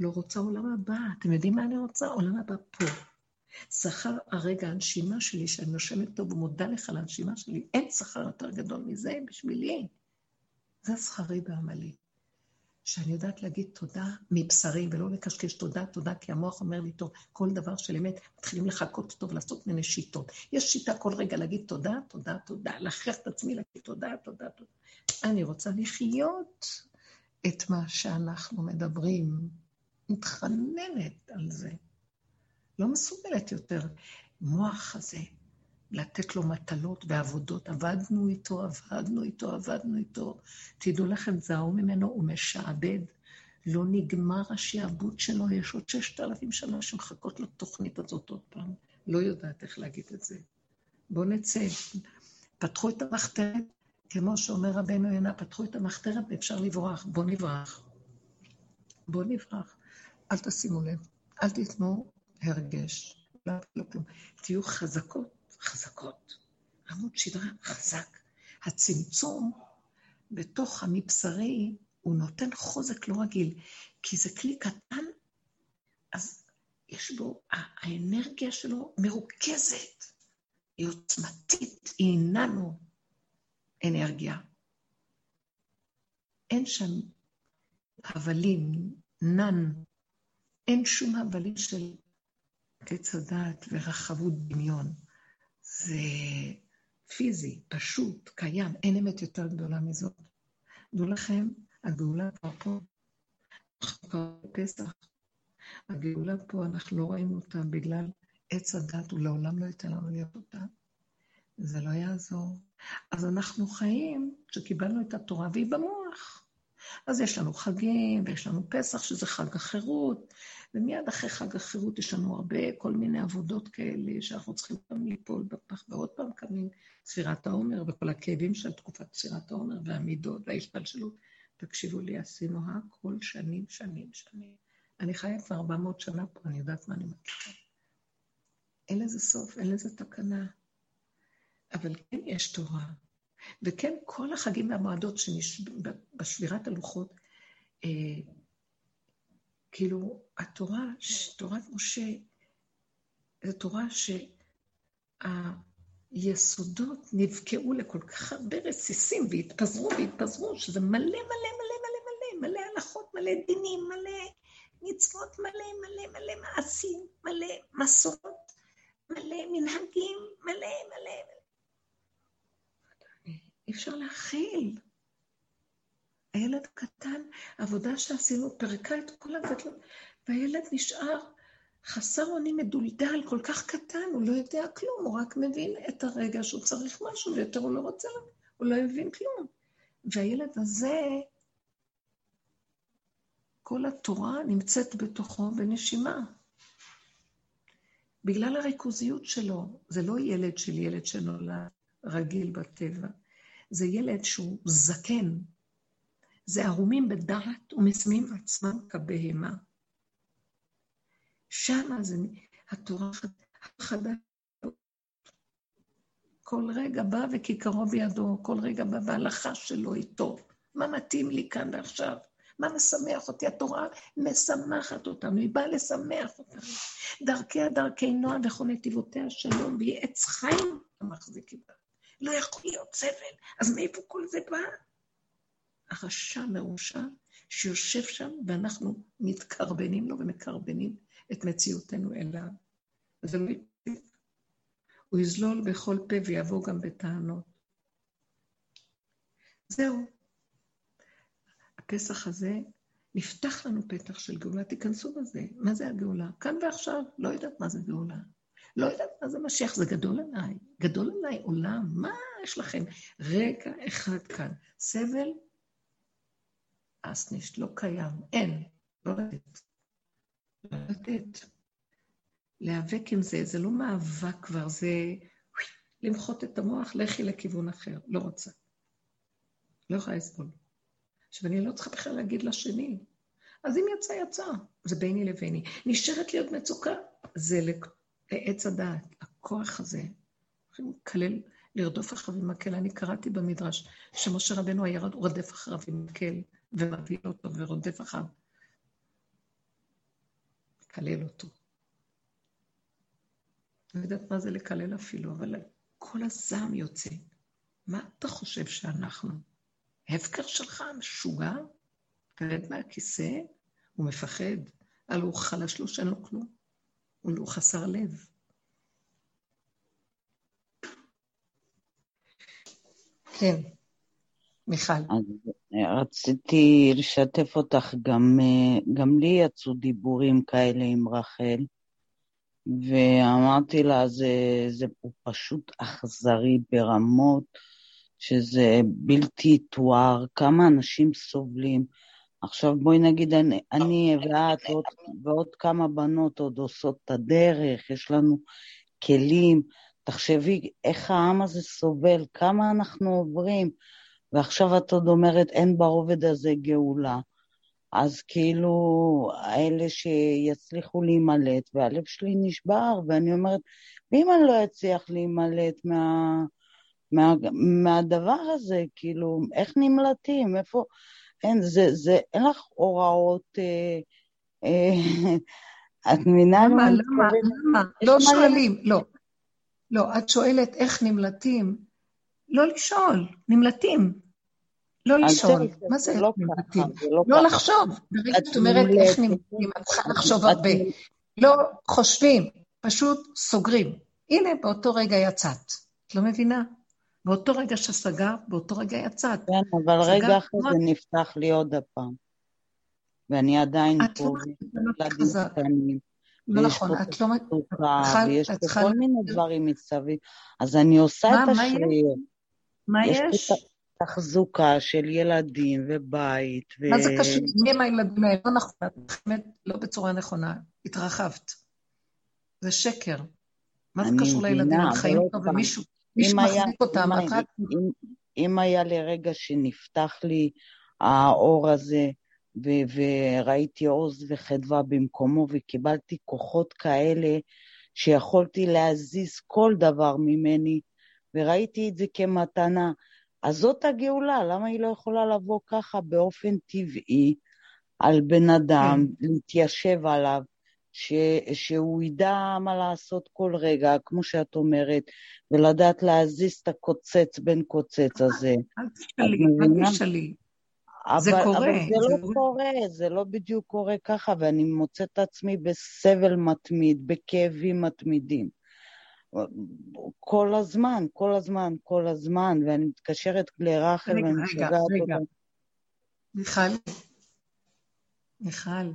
לא רוצה עולם הבא. אתם יודעים מה אני רוצה? עולם הבא פה. שכר הרגע, הנשימה שלי, שאני נושמת טוב ומודה לך על הנשימה שלי, אין שכר יותר גדול מזה בשבילי. זה שכרי בעמלי. שאני יודעת להגיד תודה מבשרי, ולא לקשקש תודה, תודה, כי המוח אומר לי, טוב, כל דבר של אמת, מתחילים לחכות טוב, לעשות ממני שיטות. יש שיטה כל רגע להגיד תודה, תודה, תודה, להכריח את עצמי להגיד תודה, תודה, תודה. אני רוצה לחיות את מה שאנחנו מדברים, מתחננת על זה. לא מסוגלת יותר. מוח הזה, לתת לו מטלות ועבודות. עבדנו איתו, עבדנו איתו, עבדנו איתו. תדעו לכם, זהו ממנו, הוא משעבד. לא נגמר השעבוד שלו, יש עוד ששת אלפים שנה שמחכות לתוכנית הזאת עוד פעם. לא יודעת איך להגיד את זה. בואו נצא. פתחו את המחתרת, כמו שאומר רבנו יונה, פתחו את המחתרת ואפשר לברוח. בואו נברח. בואו נברח. אל תשימו לב, אל תיתנו הרגש. לא, לא. תהיו חזקות. חזקות. עמוד שדרה חזק. הצמצום בתוך המבשרי, הוא נותן חוזק לא רגיל, כי זה כלי קטן, אז יש בו, האנרגיה שלו מרוכזת, היא עוצמתית, היא איננו אנרגיה. אין שם הבלים, נן, אין שום הבלים של עץ הדעת ורחבות דמיון. זה פיזי, פשוט, קיים, אין אמת יותר גדולה מזאת. דעו לכם, הגאולה כבר פה. אנחנו כבר בפסח. הגאולה פה, אנחנו לא ראינו אותה בגלל עץ הדת, הוא לעולם לא ייתן לנו להיות אותה. זה לא יעזור. אז אנחנו חיים כשקיבלנו את התורה, והיא במוח. אז יש לנו חגים, ויש לנו פסח, שזה חג החירות, ומיד אחרי חג החירות יש לנו הרבה, כל מיני עבודות כאלה, שאנחנו צריכים גם ליפול בפח, ועוד פעם קמים ספירת העומר, וכל הכאבים של תקופת ספירת העומר, והמידות, וההשתלשלות. תקשיבו לי, עשינו הכל שנים, שנים, שנים. אני חיה כבר 400 שנה פה, אני יודעת מה אני מצליחה. אין לזה סוף, אין לזה תקנה. אבל כן יש תורה. וכן, כל החגים והמועדות שבשבירת הלוחות, אה, כאילו, התורה, תורת משה, זו תורה שהאור יסודות נבקעו לכל כך הרבה רסיסים והתפזרו והתפזרו, שזה מלא מלא מלא מלא מלא, מלא הלכות, מלא דינים, מלא מצוות, מלא מלא מלא מעשים, מלא מסורות, מלא מנהגים, מלא מלא מלא. אי אפשר להכיל. הילד קטן, העבודה שעשינו פירקה את כל הבטלות, והילד נשאר חסר אונים מדולדל, כל כך קטן, הוא לא יודע כלום, הוא רק מבין את הרגע שהוא צריך משהו, ויותר הוא לא רוצה, הוא לא הבין כלום. והילד הזה, כל התורה נמצאת בתוכו בנשימה. בגלל הריכוזיות שלו, זה לא ילד של ילד שנולד רגיל בטבע, זה ילד שהוא זקן, זה ערומים בדעת ומסמים עצמם כבהמה. שמה זה התורה החדשה. כל רגע בא וכיכרו בידו, כל רגע בא בהלכה שלו איתו. מה מתאים לי כאן ועכשיו? מה משמח אותי? התורה משמחת אותנו, היא באה לשמח אותנו. דרכיה דרכי נועם וכל נתיבותיה שלום, והיא עץ חיים המחזיקים בה. לא יכול להיות סבל, אז מאיפה כל זה בא? הרשע מרושע שיושב שם, ואנחנו מתקרבנים לו ומקרבנים את מציאותנו אליו. זה לא הוא יזלול בכל פה ויבוא גם בטענות. זהו. הפסח הזה, נפתח לנו פתח של גאולה, תיכנסו בזה. מה זה הגאולה? כאן ועכשיו, לא יודעת מה זה גאולה. לא יודעת מה זה משיח, זה גדול עליי. גדול עליי עולם, מה יש לכם? רגע אחד כאן. סבל, אסניש, לא קיים, אין, לא לתת. לא לתת. להיאבק עם זה, זה לא מאבק כבר, זה למחות את המוח, לכי לכיוון אחר. לא רוצה. לא יכולה לסבול. עכשיו, אני לא צריכה בכלל להגיד לשני. אז אם יצא, יצא. זה ביני לביני. נשארת להיות מצוקה. זה לעץ הדעת. הכוח הזה. יכולים לקלל, לרדוף אחריו עם מקל. אני קראתי במדרש שמשה רבנו היה רודף אחריו עם מקל, ומביא אותו ורודף אחריו. לקלל אותו. לא יודעת מה זה לקלל אפילו, אבל כל הזעם יוצא. מה אתה חושב שאנחנו? הפקר שלך, משוגע? תרד מהכיסא, הוא מפחד. הלוא הוא חלש לו שאין לו כלום. הוא לא חסר לב. כן, מיכל. אז רציתי לשתף אותך, גם, גם לי יצאו דיבורים כאלה עם רחל. ואמרתי לה, זה, זה פשוט אכזרי ברמות שזה בלתי תואר, כמה אנשים סובלים. עכשיו בואי נגיד, אני, אני ואת ועוד, ועוד כמה בנות עוד עושות את הדרך, יש לנו כלים. תחשבי איך העם הזה סובל, כמה אנחנו עוברים, ועכשיו את עוד אומרת, אין ברובד הזה גאולה. אז כאילו, האלה שיצליחו להימלט, והלב שלי נשבר, ואני אומרת, ואם אני לא אצליח להימלט מה, מה, מהדבר הזה, כאילו, איך נמלטים? איפה... אין, זה, זה, אין לך הוראות... אה, אה, את מבינה? למה, למה, למה? לא שואלים, לא. לא, את שואלת איך נמלטים. לא לשאול, נמלטים. לא לשאול, מה זה לא נמלטים? לא, לא לחשוב. ברגע שאת אומרת איך נמלטים, את צריכה לחשוב הרבה. לא חושבים, פשוט סוגרים. הנה, באותו רגע יצאת. את לא מבינה? באותו רגע שסגרת, באותו רגע יצאת. כן, אבל רגע אחרי זה נפתח לי עוד הפעם. ואני עדיין פה, לא. לא נכון, את לא... ויש פה כל מיני דברים מסביב. אז אני עושה את השריות. מה יש? תחזוקה של ילדים ובית. ו... מה זה קשור? מי הם הילדים האלה? לא נכון, את באמת לא בצורה נכונה. התרחבת. זה שקר. מה זה קשור לילדים? הם חיים לא פה ומישהו מחזיק אותם. אם היה לרגע שנפתח לי האור הזה, ו- וראיתי עוז וחדווה במקומו, וקיבלתי כוחות כאלה שיכולתי להזיז כל דבר ממני, וראיתי את זה כמתנה. אז זאת הגאולה, למה היא לא יכולה לבוא ככה באופן טבעי על בן אדם, כן. להתיישב עליו, ש, שהוא ידע מה לעשות כל רגע, כמו שאת אומרת, ולדעת להזיז את הקוצץ בין קוצץ הזה. אל תשאלי, אל תשאלי. זה קורה. אבל זה זה לא קורה, זה לא בדיוק קורה ככה, ואני מוצאת את עצמי בסבל מתמיד, בכאבים מתמידים. כל הזמן, כל הזמן, כל הזמן, ואני מתקשרת לרחל ואני משגעת אותה. מיכל, מיכל.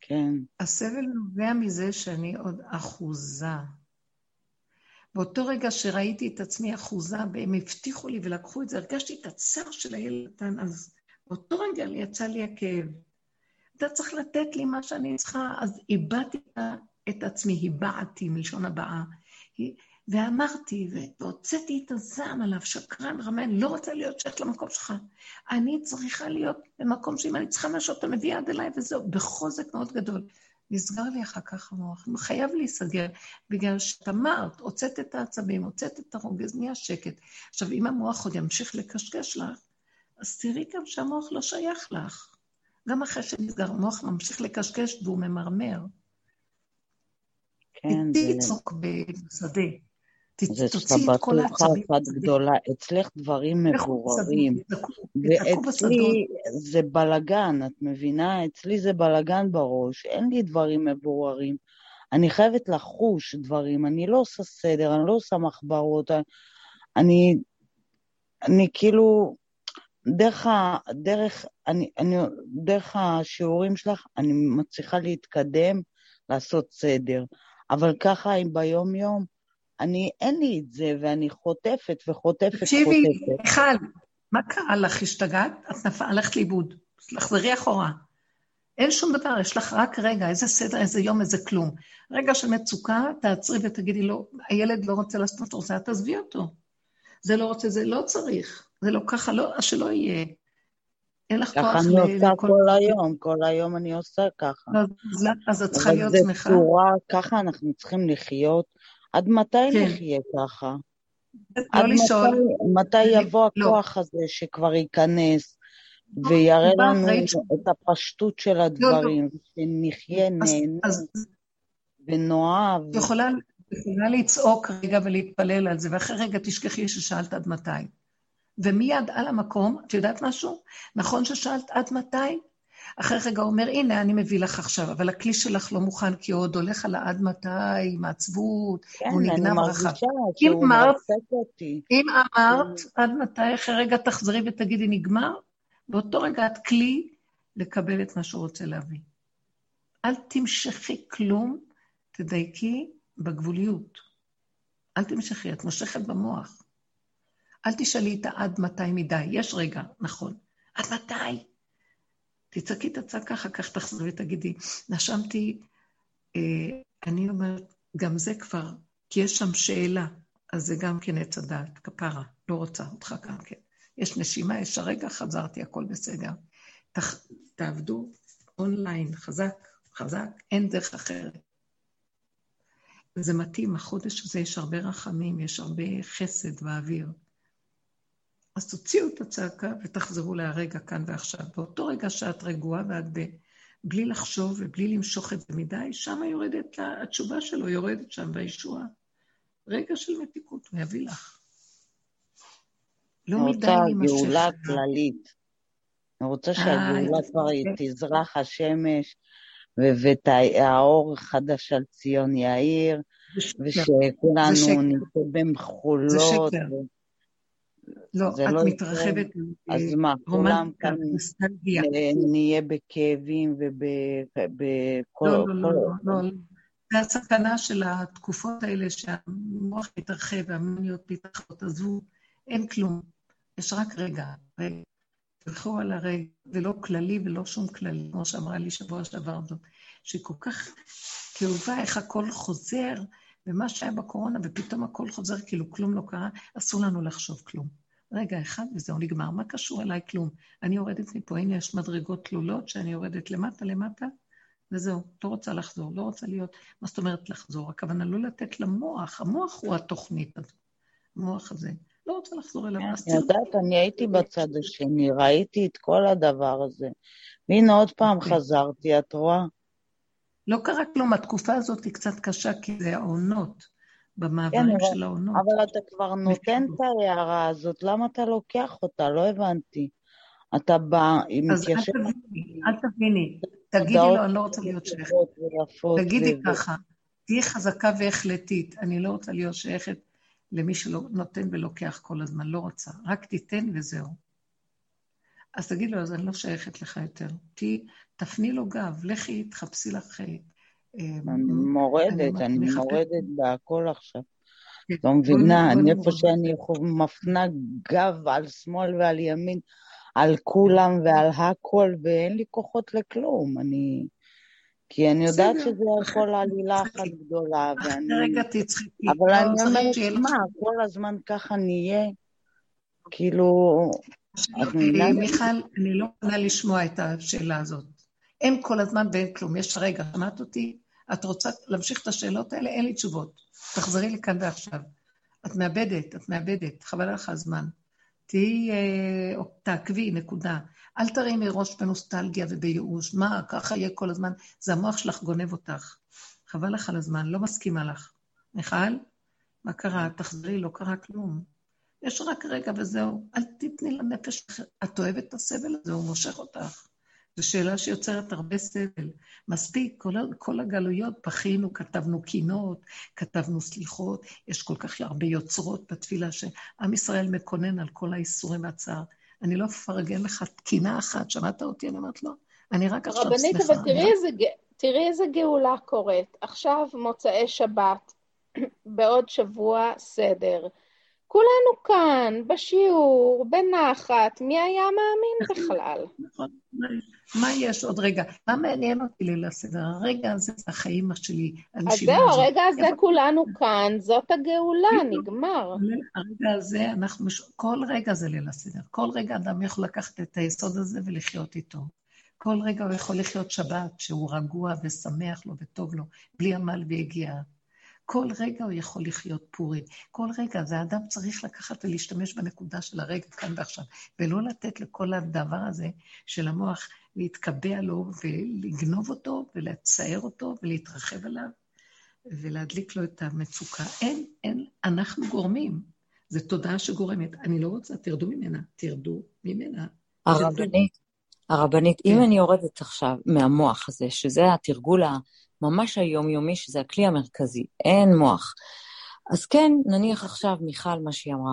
כן. הסבל נובע מזה שאני עוד אחוזה. באותו רגע שראיתי את עצמי אחוזה, והם הבטיחו לי ולקחו את זה, הרגשתי את הצער של הילד קטן, אז באותו רגע יצא לי הכאב. אתה צריך לתת לי מה שאני צריכה, אז איבדתי את עצמי, הבעתי מלשון הבעה. ואמרתי, והוצאתי את הזעם עליו, שקרן, רמן, לא רוצה להיות שייך למקום שלך. אני צריכה להיות במקום שאם אני צריכה משהו, אתה מביא יד אליי וזהו, בחוזק מאוד גדול. נסגר לי אחר כך המוח, חייב להיסגר, בגלל שאת אמרת, הוצאת את העצבים, הוצאת את הרוגז, נהיה שקט. עכשיו, אם המוח עוד ימשיך לקשקש לך, אז תראי גם שהמוח לא שייך לך. גם אחרי שנסגר, המוח ממשיך לקשקש והוא ממרמר. כן, זה... תצעוק בשדה. תוציא את כל העצבים. זה אחת גדולה. אצלך דברים מבוררים. ואצלי זה בלגן, את מבינה? אצלי זה בלגן בראש, אין לי דברים מבוררים. אני חייבת לחוש דברים, אני לא עושה סדר, אני לא עושה מחברות, אני, אני כאילו, דרך, ה, דרך, אני, אני, דרך השיעורים שלך אני מצליחה להתקדם, לעשות סדר. אבל ככה, אם ביום-יום, אני, אין לי את זה, ואני חוטפת וחוטפת, תקשיבי, חוטפת. מיכל, מה קרה לך? השתגעת? את נפל, הלכת לאיבוד. לחזרי אחורה. אין שום דבר, יש לך רק רגע, איזה סדר, איזה יום, איזה כלום. רגע של מצוקה, תעצרי ותגידי לו, הילד לא רוצה לעשות מה שאתה רוצה, תעזבי אותו. זה לא רוצה, זה לא צריך. זה לא ככה, לא, שלא יהיה. אין לך כוח ל... ככה אני עושה כל היום, כל היום אני עושה ככה. אז את צריכה להיות שמחה. אבל זה צורה, ככה אנחנו צריכים לחיות. עד מתי כן. נחיה ככה? לא עד לשאול. מתי, מתי יבוא לא. הכוח הזה שכבר ייכנס ויראה לנו את הפשטות של הדברים, שנחיה, נהנה ונאהב. יכולה לצעוק רגע ולהתפלל על זה, ואחרי רגע תשכחי ששאלת עד מתי. ומיד על המקום, את יודעת משהו? נכון ששאלת עד מתי? אחרי רגע הוא אומר, הנה, אני מביא לך עכשיו, אבל הכלי שלך לא מוכן, כי הוא עוד הולך על העד מתי, עם העצבות, כן, הוא נגנב רחב. כן, אני מרגישה שהוא מרסק אותי. אם אמרת עד מתי, אחרי רגע תחזרי ותגידי, נגמר, באותו רגע את כלי לקבל את מה שהוא רוצה להביא. אל תמשכי כלום, תדייקי בגבוליות. אל תמשכי, את מושכת במוח. אל תשאלי את העד מתי מדי, יש רגע, נכון. עד מתי? תצעקי את הצעקה, אחר כך תחזרי ותגידי, נשמתי, אה, אני אומרת, גם זה כבר, כי יש שם שאלה, אז זה גם כן עץ הדעת, כפרה, לא רוצה אותך גם כן. יש נשימה, יש הרגע, חזרתי, הכל בסדר. ת, תעבדו אונליין, חזק, חזק, אין דרך אחרת. זה מתאים, החודש הזה יש הרבה רחמים, יש הרבה חסד באוויר. אז תוציאו את הצעקה ותחזרו להרגע כאן ועכשיו. באותו רגע שאת רגועה ואת ב... בלי לחשוב ובלי למשוך את זה מדי, שם יורדת לה, התשובה שלו יורדת שם בישועה. רגע של מתיקות, הוא יביא לך. לא מדי להימשך. אני רוצה גאולה כללית. אני רוצה אה, שהגאולה כבר תזרח השמש, והאור החדש על ציון יאיר, ושכולנו נצא במחולות. זה שקר. לא, את לא מתרחבת. אז מה, כולם כאן נהיה בכאבים ובכל... לא, לא, לא, לא. לא. זה הסכנה של התקופות האלה שהמוח מתרחב והמיניות מתרחבות, עזבו, אין כלום. יש רק רגע, רגע. תלכו על הרגע, ולא כללי ולא שום כללי, כמו שאמרה לי שבוע שעבר שהיא כל כך כאובה, איך הכל חוזר, ומה שהיה בקורונה, ופתאום הכל חוזר כאילו כלום לא קרה, אסור לנו לחשוב כלום. רגע אחד וזהו, נגמר. מה קשור אליי? כלום. אני יורדת מפה, הנה יש מדרגות תלולות שאני יורדת למטה, למטה, וזהו, לא רוצה לחזור, לא רוצה להיות... מה זאת אומרת לחזור? הכוונה לא לתת למוח, המוח הוא התוכנית הזאת, המוח הזה. לא רוצה לחזור אליו. אני יודעת, אני הייתי בצד השני, ראיתי את כל הדבר הזה. והנה עוד פעם אוקיי. חזרתי, את רואה? לא קרה כלום, התקופה הזאת היא קצת קשה, כי זה העונות, במעברים כן, של העונות. אבל אתה כבר נותן את ההערה הזאת, למה אתה לוקח אותה? לא הבנתי. אתה בא, היא אז אל. תביני, אל תביני. תגידי לו, אני לא רוצה להיות שייכת. תגידי ככה, תהיי חזקה והחלטית. אני לא רוצה להיות שייכת למי שלא נותן ולוקח כל הזמן, לא רוצה. רק תיתן וזהו. אז תגיד לו, אז אני לא שייכת לך יותר. תהיי, תפני לו גב, לכי, תחפשי לך... אה, אני מורדת, אני מחפשת- מורדת בהכל עכשיו. כן, לא מבינה, אני איפה. שאני מפנה גב על שמאל ועל ימין, על כולם ועל הכל, ואין לי כוחות לכלום. אני... כי אני יודעת שזה הכל עלילה אחת. גדולה, ואני... רגע תצחקי. אבל לא, אני אומרת, מה, כל הזמן ככה נהיה? כאילו... אה, מיכל, אני לא מוכנה לשמוע את השאלה הזאת. אין כל הזמן ואין כלום. יש רגע, שמעת אותי? את רוצה להמשיך את השאלות האלה? אין לי תשובות. תחזרי לכאן ועכשיו. את מאבדת, את מאבדת, חבל לך הזמן. תהיי, אה, תעקבי, נקודה. אל תרימי ראש בנוסטלגיה ובייאוש. מה, ככה יהיה כל הזמן? זה המוח שלך גונב אותך. חבל לך על הזמן, לא מסכימה לך. מיכל, מה קרה? תחזרי, לא קרה כלום. יש רק רגע וזהו. אל תתני לנפש. את אוהבת את הסבל הזה, הוא מושך אותך. זו שאלה שיוצרת הרבה סבל. מספיק, כל, כל הגלויות, בכינו, כתבנו קינות, כתבנו סליחות, יש כל כך הרבה יוצרות בתפילה שעם ישראל מקונן על כל האיסורים והצער. אני לא אפרגן לך תקינה אחת, שמעת אותי? אני אומרת לו, אני רק עכשיו שמחה. רבנית, אבל תראי איזה, תראי איזה גאולה קורית. עכשיו מוצאי שבת, בעוד שבוע סדר. כולנו כאן, בשיעור, בנחת, מי היה מאמין בכלל? נכון. מה יש עוד רגע? מה מעניין אותי ליל הסדר? הרגע הזה זה החיים שלי, אז זהו. הרגע הזה כולנו כאן, זאת הגאולה. נגמר. הרגע הזה, אנחנו, כל רגע זה ליל הסדר. כל רגע אדם יכול לקחת את היסוד הזה ולחיות איתו. כל רגע הוא יכול לחיות שבת, שהוא רגוע ושמח לו וטוב לו, בלי עמל ויגיעה. כל רגע הוא יכול לחיות פורים. כל רגע, זה האדם צריך לקחת ולהשתמש בנקודה של הרגע כאן ועכשיו, ולא לתת לכל הדבר הזה של המוח להתקבע לו ולגנוב אותו ולצייר אותו ולהתרחב עליו ולהדליק לו את המצוקה. אין, אין, אנחנו גורמים. זו תודעה שגורמת. אני לא רוצה, תרדו ממנה, תרדו ממנה. הרבנית, הרבנית, כן. אם אני יורדת עכשיו מהמוח הזה, שזה התרגול הממש היומיומי, שזה הכלי המרכזי, אין מוח. אז כן, נניח עכשיו מיכל, מה שהיא אמרה.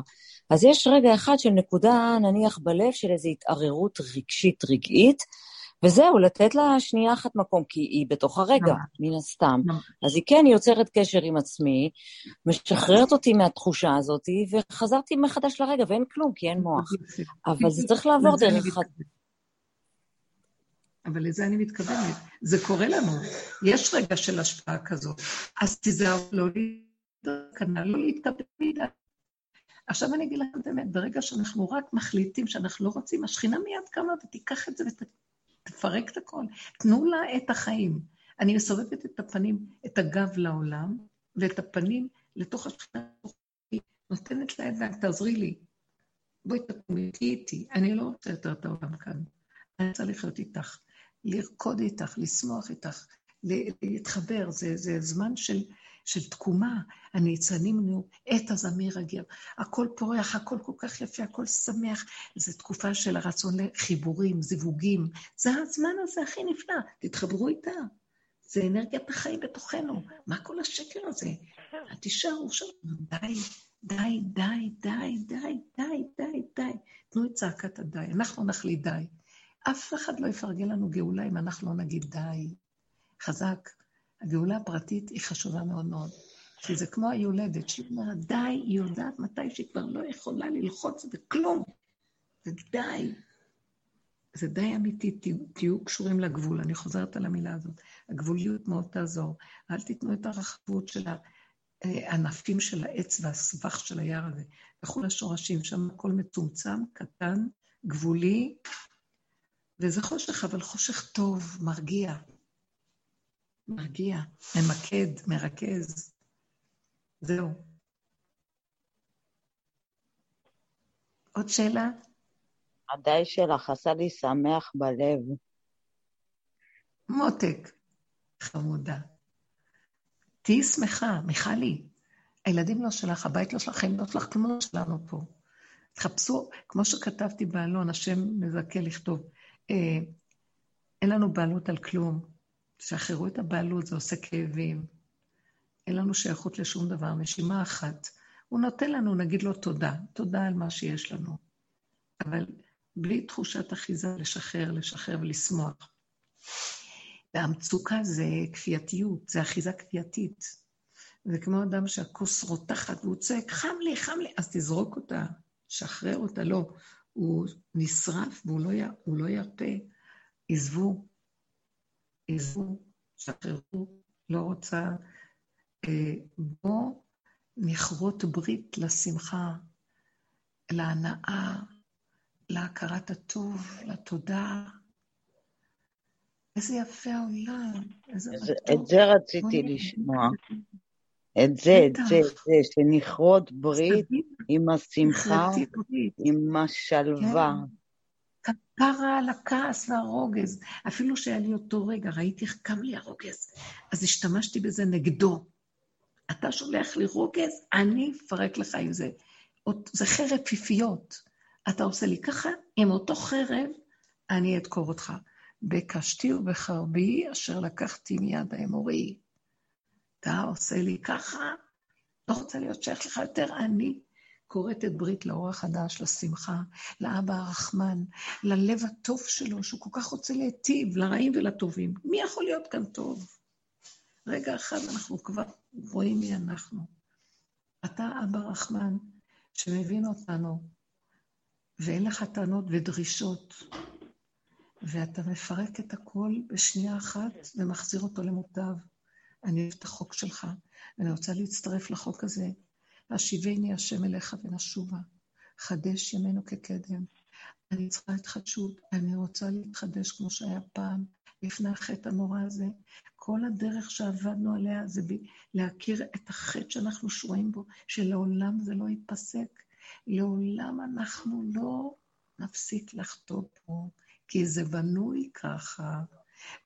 אז יש רגע אחד של נקודה, נניח בלב, של איזו התערערות רגשית רגעית, וזהו, לתת לה שנייה אחת מקום, כי היא בתוך הרגע. מן הסתם. אז היא כן יוצרת קשר עם עצמי, משחררת אותי מהתחושה הזאת, וחזרתי מחדש לרגע, ואין כלום, כי אין מוח. אבל זה צריך לעבור דרך... אבל לזה אני מתכוונת. זה קורה לנו. יש רגע של השפעה כזאת. אז תיזהרו לא להתקנה, לא להתקבל מדי. עכשיו אני אגיד לכם את האמת, ברגע שאנחנו רק מחליטים שאנחנו לא רוצים, השכינה מיד קמה ותיקח את זה ותפרק את הכל. תנו לה את החיים. אני מסובבת את הפנים, את הגב לעולם, ואת הפנים לתוך השכינה, נותנת לה את זה, תעזרי לי. בואי תקומי, תהיי איתי. אני לא רוצה יותר את העולם כאן. אני רוצה לחיות איתך, לרקוד איתך, לשמוח איתך, להתחבר. זה, זה זמן של, של תקומה. הניצנים נו, עת הזמיר הגר. הכל פורח, הכל כל כך יפה, הכל שמח. זו תקופה של הרצון לחיבורים, זיווגים. זה הזמן הזה הכי נפלא, תתחברו איתה. זה אנרגיית החיים בתוכנו. מה כל השקר הזה? אל תישארו שם. די, די, די, די, די, די, די, די. תנו את צעקת הדי. אנחנו נחליט די. אף אחד לא יפרגן לנו גאולה אם אנחנו לא נגיד די. חזק. הגאולה הפרטית היא חשובה מאוד מאוד. כי זה כמו היולדת, שהיא אומרת, די, היא יודעת מתי שהיא כבר לא יכולה ללחוץ וכלום. זה די. זה די אמיתי, תהיו, קשורים לגבול. אני חוזרת על המילה הזאת. הגבוליות מאוד תעזור. אל תיתנו את הרחבות של הענפים של העץ והסבך של היער הזה. לכו לשורשים, שם הכל מצומצם, קטן, גבולי, וזה חושך, אבל חושך טוב, מרגיע. מרגיע, ממקד, מרכז. זהו. עוד שאלה? הדי שלך עשה לי שמח בלב. מותק. חמודה. תהיי שמחה, מיכלי. הילדים לא שלך, הבית לא שלך, הם לא שלך, כלום לא שלנו פה. תחפשו, כמו שכתבתי באלון, השם מזכה לכתוב, אה, אין לנו בעלות על כלום. שחררו את הבעלות, זה עושה כאבים. אין לנו שייכות לשום דבר, נשימה אחת. הוא נותן לנו, נגיד לו תודה, תודה על מה שיש לנו. אבל בלי תחושת אחיזה, לשחרר, לשחרר ולשמוח. והמצוקה זה כפייתיות, זה אחיזה כפייתית. זה כמו אדם שהכוס רותחת והוא צועק, חם לי, חם לי, אז תזרוק אותה, שחרר אותה. לא, הוא נשרף והוא לא, י... לא ירפה. עזבו, עזבו, שחררו, לא רוצה. אה, בואו נכרות ברית לשמחה, להנאה, להכרת הטוב, לתודה. איזה יפה העולם, איזה מתוק. את זה רציתי לשמוע. את זה, את זה, את זה, שנכרות ברית עם השמחה, עם השלווה. כפרה על הכעס והרוגז. אפילו שהיה לי אותו רגע, ראיתי איך קם לי הרוגז, אז השתמשתי בזה נגדו. אתה שולח לי רוגז, אני אפרק לך עם זה. זה חרב פיפיות. אתה עושה לי ככה, עם אותו חרב אני אדקור אותך. בקשתי ובחרבי אשר לקחתי מיד האמורי. אתה עושה לי ככה, לא רוצה להיות שייך לך יותר, אני כורתת ברית לאור החדש, לשמחה, לאבא הרחמן, ללב הטוב שלו, שהוא כל כך רוצה להיטיב, לרעים ולטובים. מי יכול להיות כאן טוב? רגע אחד אנחנו כבר רואים מי אנחנו. אתה אבא רחמן, שמבין אותנו, ואין לך טענות ודרישות, ואתה מפרק את הכל בשנייה אחת ומחזיר אותו למוטב. אני אוהב את החוק שלך, ואני רוצה להצטרף לחוק הזה. השיבני השם אליך ונשובה, חדש ימינו כקדם. אני צריכה התחדשות, אני רוצה להתחדש כמו שהיה פעם, לפני החטא הנורא הזה. כל הדרך שעבדנו עליה זה להכיר את החטא שאנחנו שרויים בו, שלעולם זה לא ייפסק. לעולם אנחנו לא נפסיק לחטוא פה, כי זה בנוי ככה.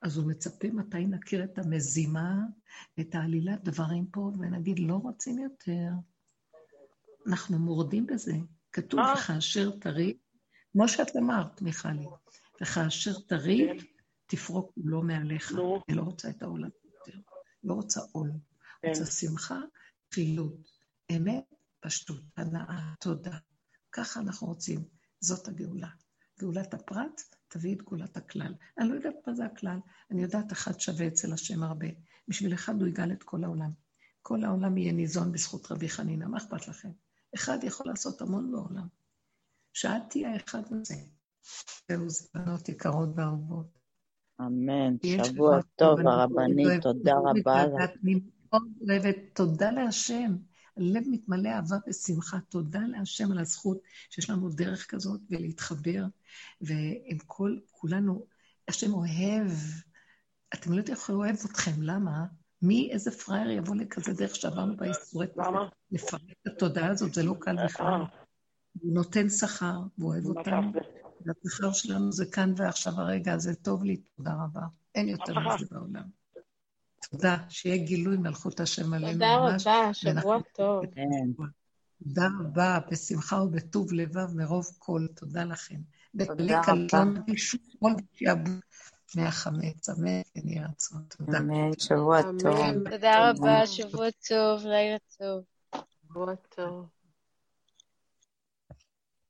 אז הוא מצפה מתי נכיר את המזימה, את העלילת דברים פה, ונגיד, לא רוצים יותר. אנחנו מורדים בזה. כתוב, אה. וכאשר תריב, כמו שאת אמרת, מיכלי, וכאשר תריב, תפרוק כולו מעליך. אני לא רוצה את העולם יותר. לא רוצה עול. כן. רוצה שמחה, חילוט. אמת, פשטות, הנאה, תודה. ככה אנחנו רוצים. זאת הגאולה. גאולת הפרט תביא את גאולת הכלל. אני לא יודעת מה זה הכלל, אני יודעת אחד שווה אצל השם הרבה. בשביל אחד הוא יגאל את כל העולם. כל העולם יהיה ניזון בזכות רבי חנינא, מה אכפת לכם? אחד יכול לעשות המון בעולם. שאת תהיה האחד הזה. זהו, זה בנות יקרות ואהובות. אמן. שבוע טוב, הרבנית, תודה רבה לך. אני מאוד אוהבת, תודה להשם. הלב מתמלא אהבה ושמחה. תודה להשם על הזכות שיש לנו דרך כזאת ולהתחבר, ועם כל, כולנו, השם אוהב. אתם לא יודעים איך הוא אוהב אתכם, למה? מי, איזה פראייר יבוא לכזה דרך שעברנו באיסורי למה? לפרק את התודעה הזאת, זה לא קל בכלל. אה, הוא נותן שכר, והוא אוהב אותנו. והשכר שלנו זה כאן ועכשיו הרגע הזה, טוב לי, תודה רבה. אין יותר. מזה בעולם. תודה, שיהיה גילוי מלכות השם עלינו תודה. רבה, שבוע טוב. כן. תודה רבה, בשמחה ובטוב לבב מרוב כל, תודה לכם. בקלי רבה. מהחמץ, אמן כן יהי רצון. תודה. אמן, שבוע טוב. תודה רבה, שבוע טוב, לילה טוב. שבוע טוב.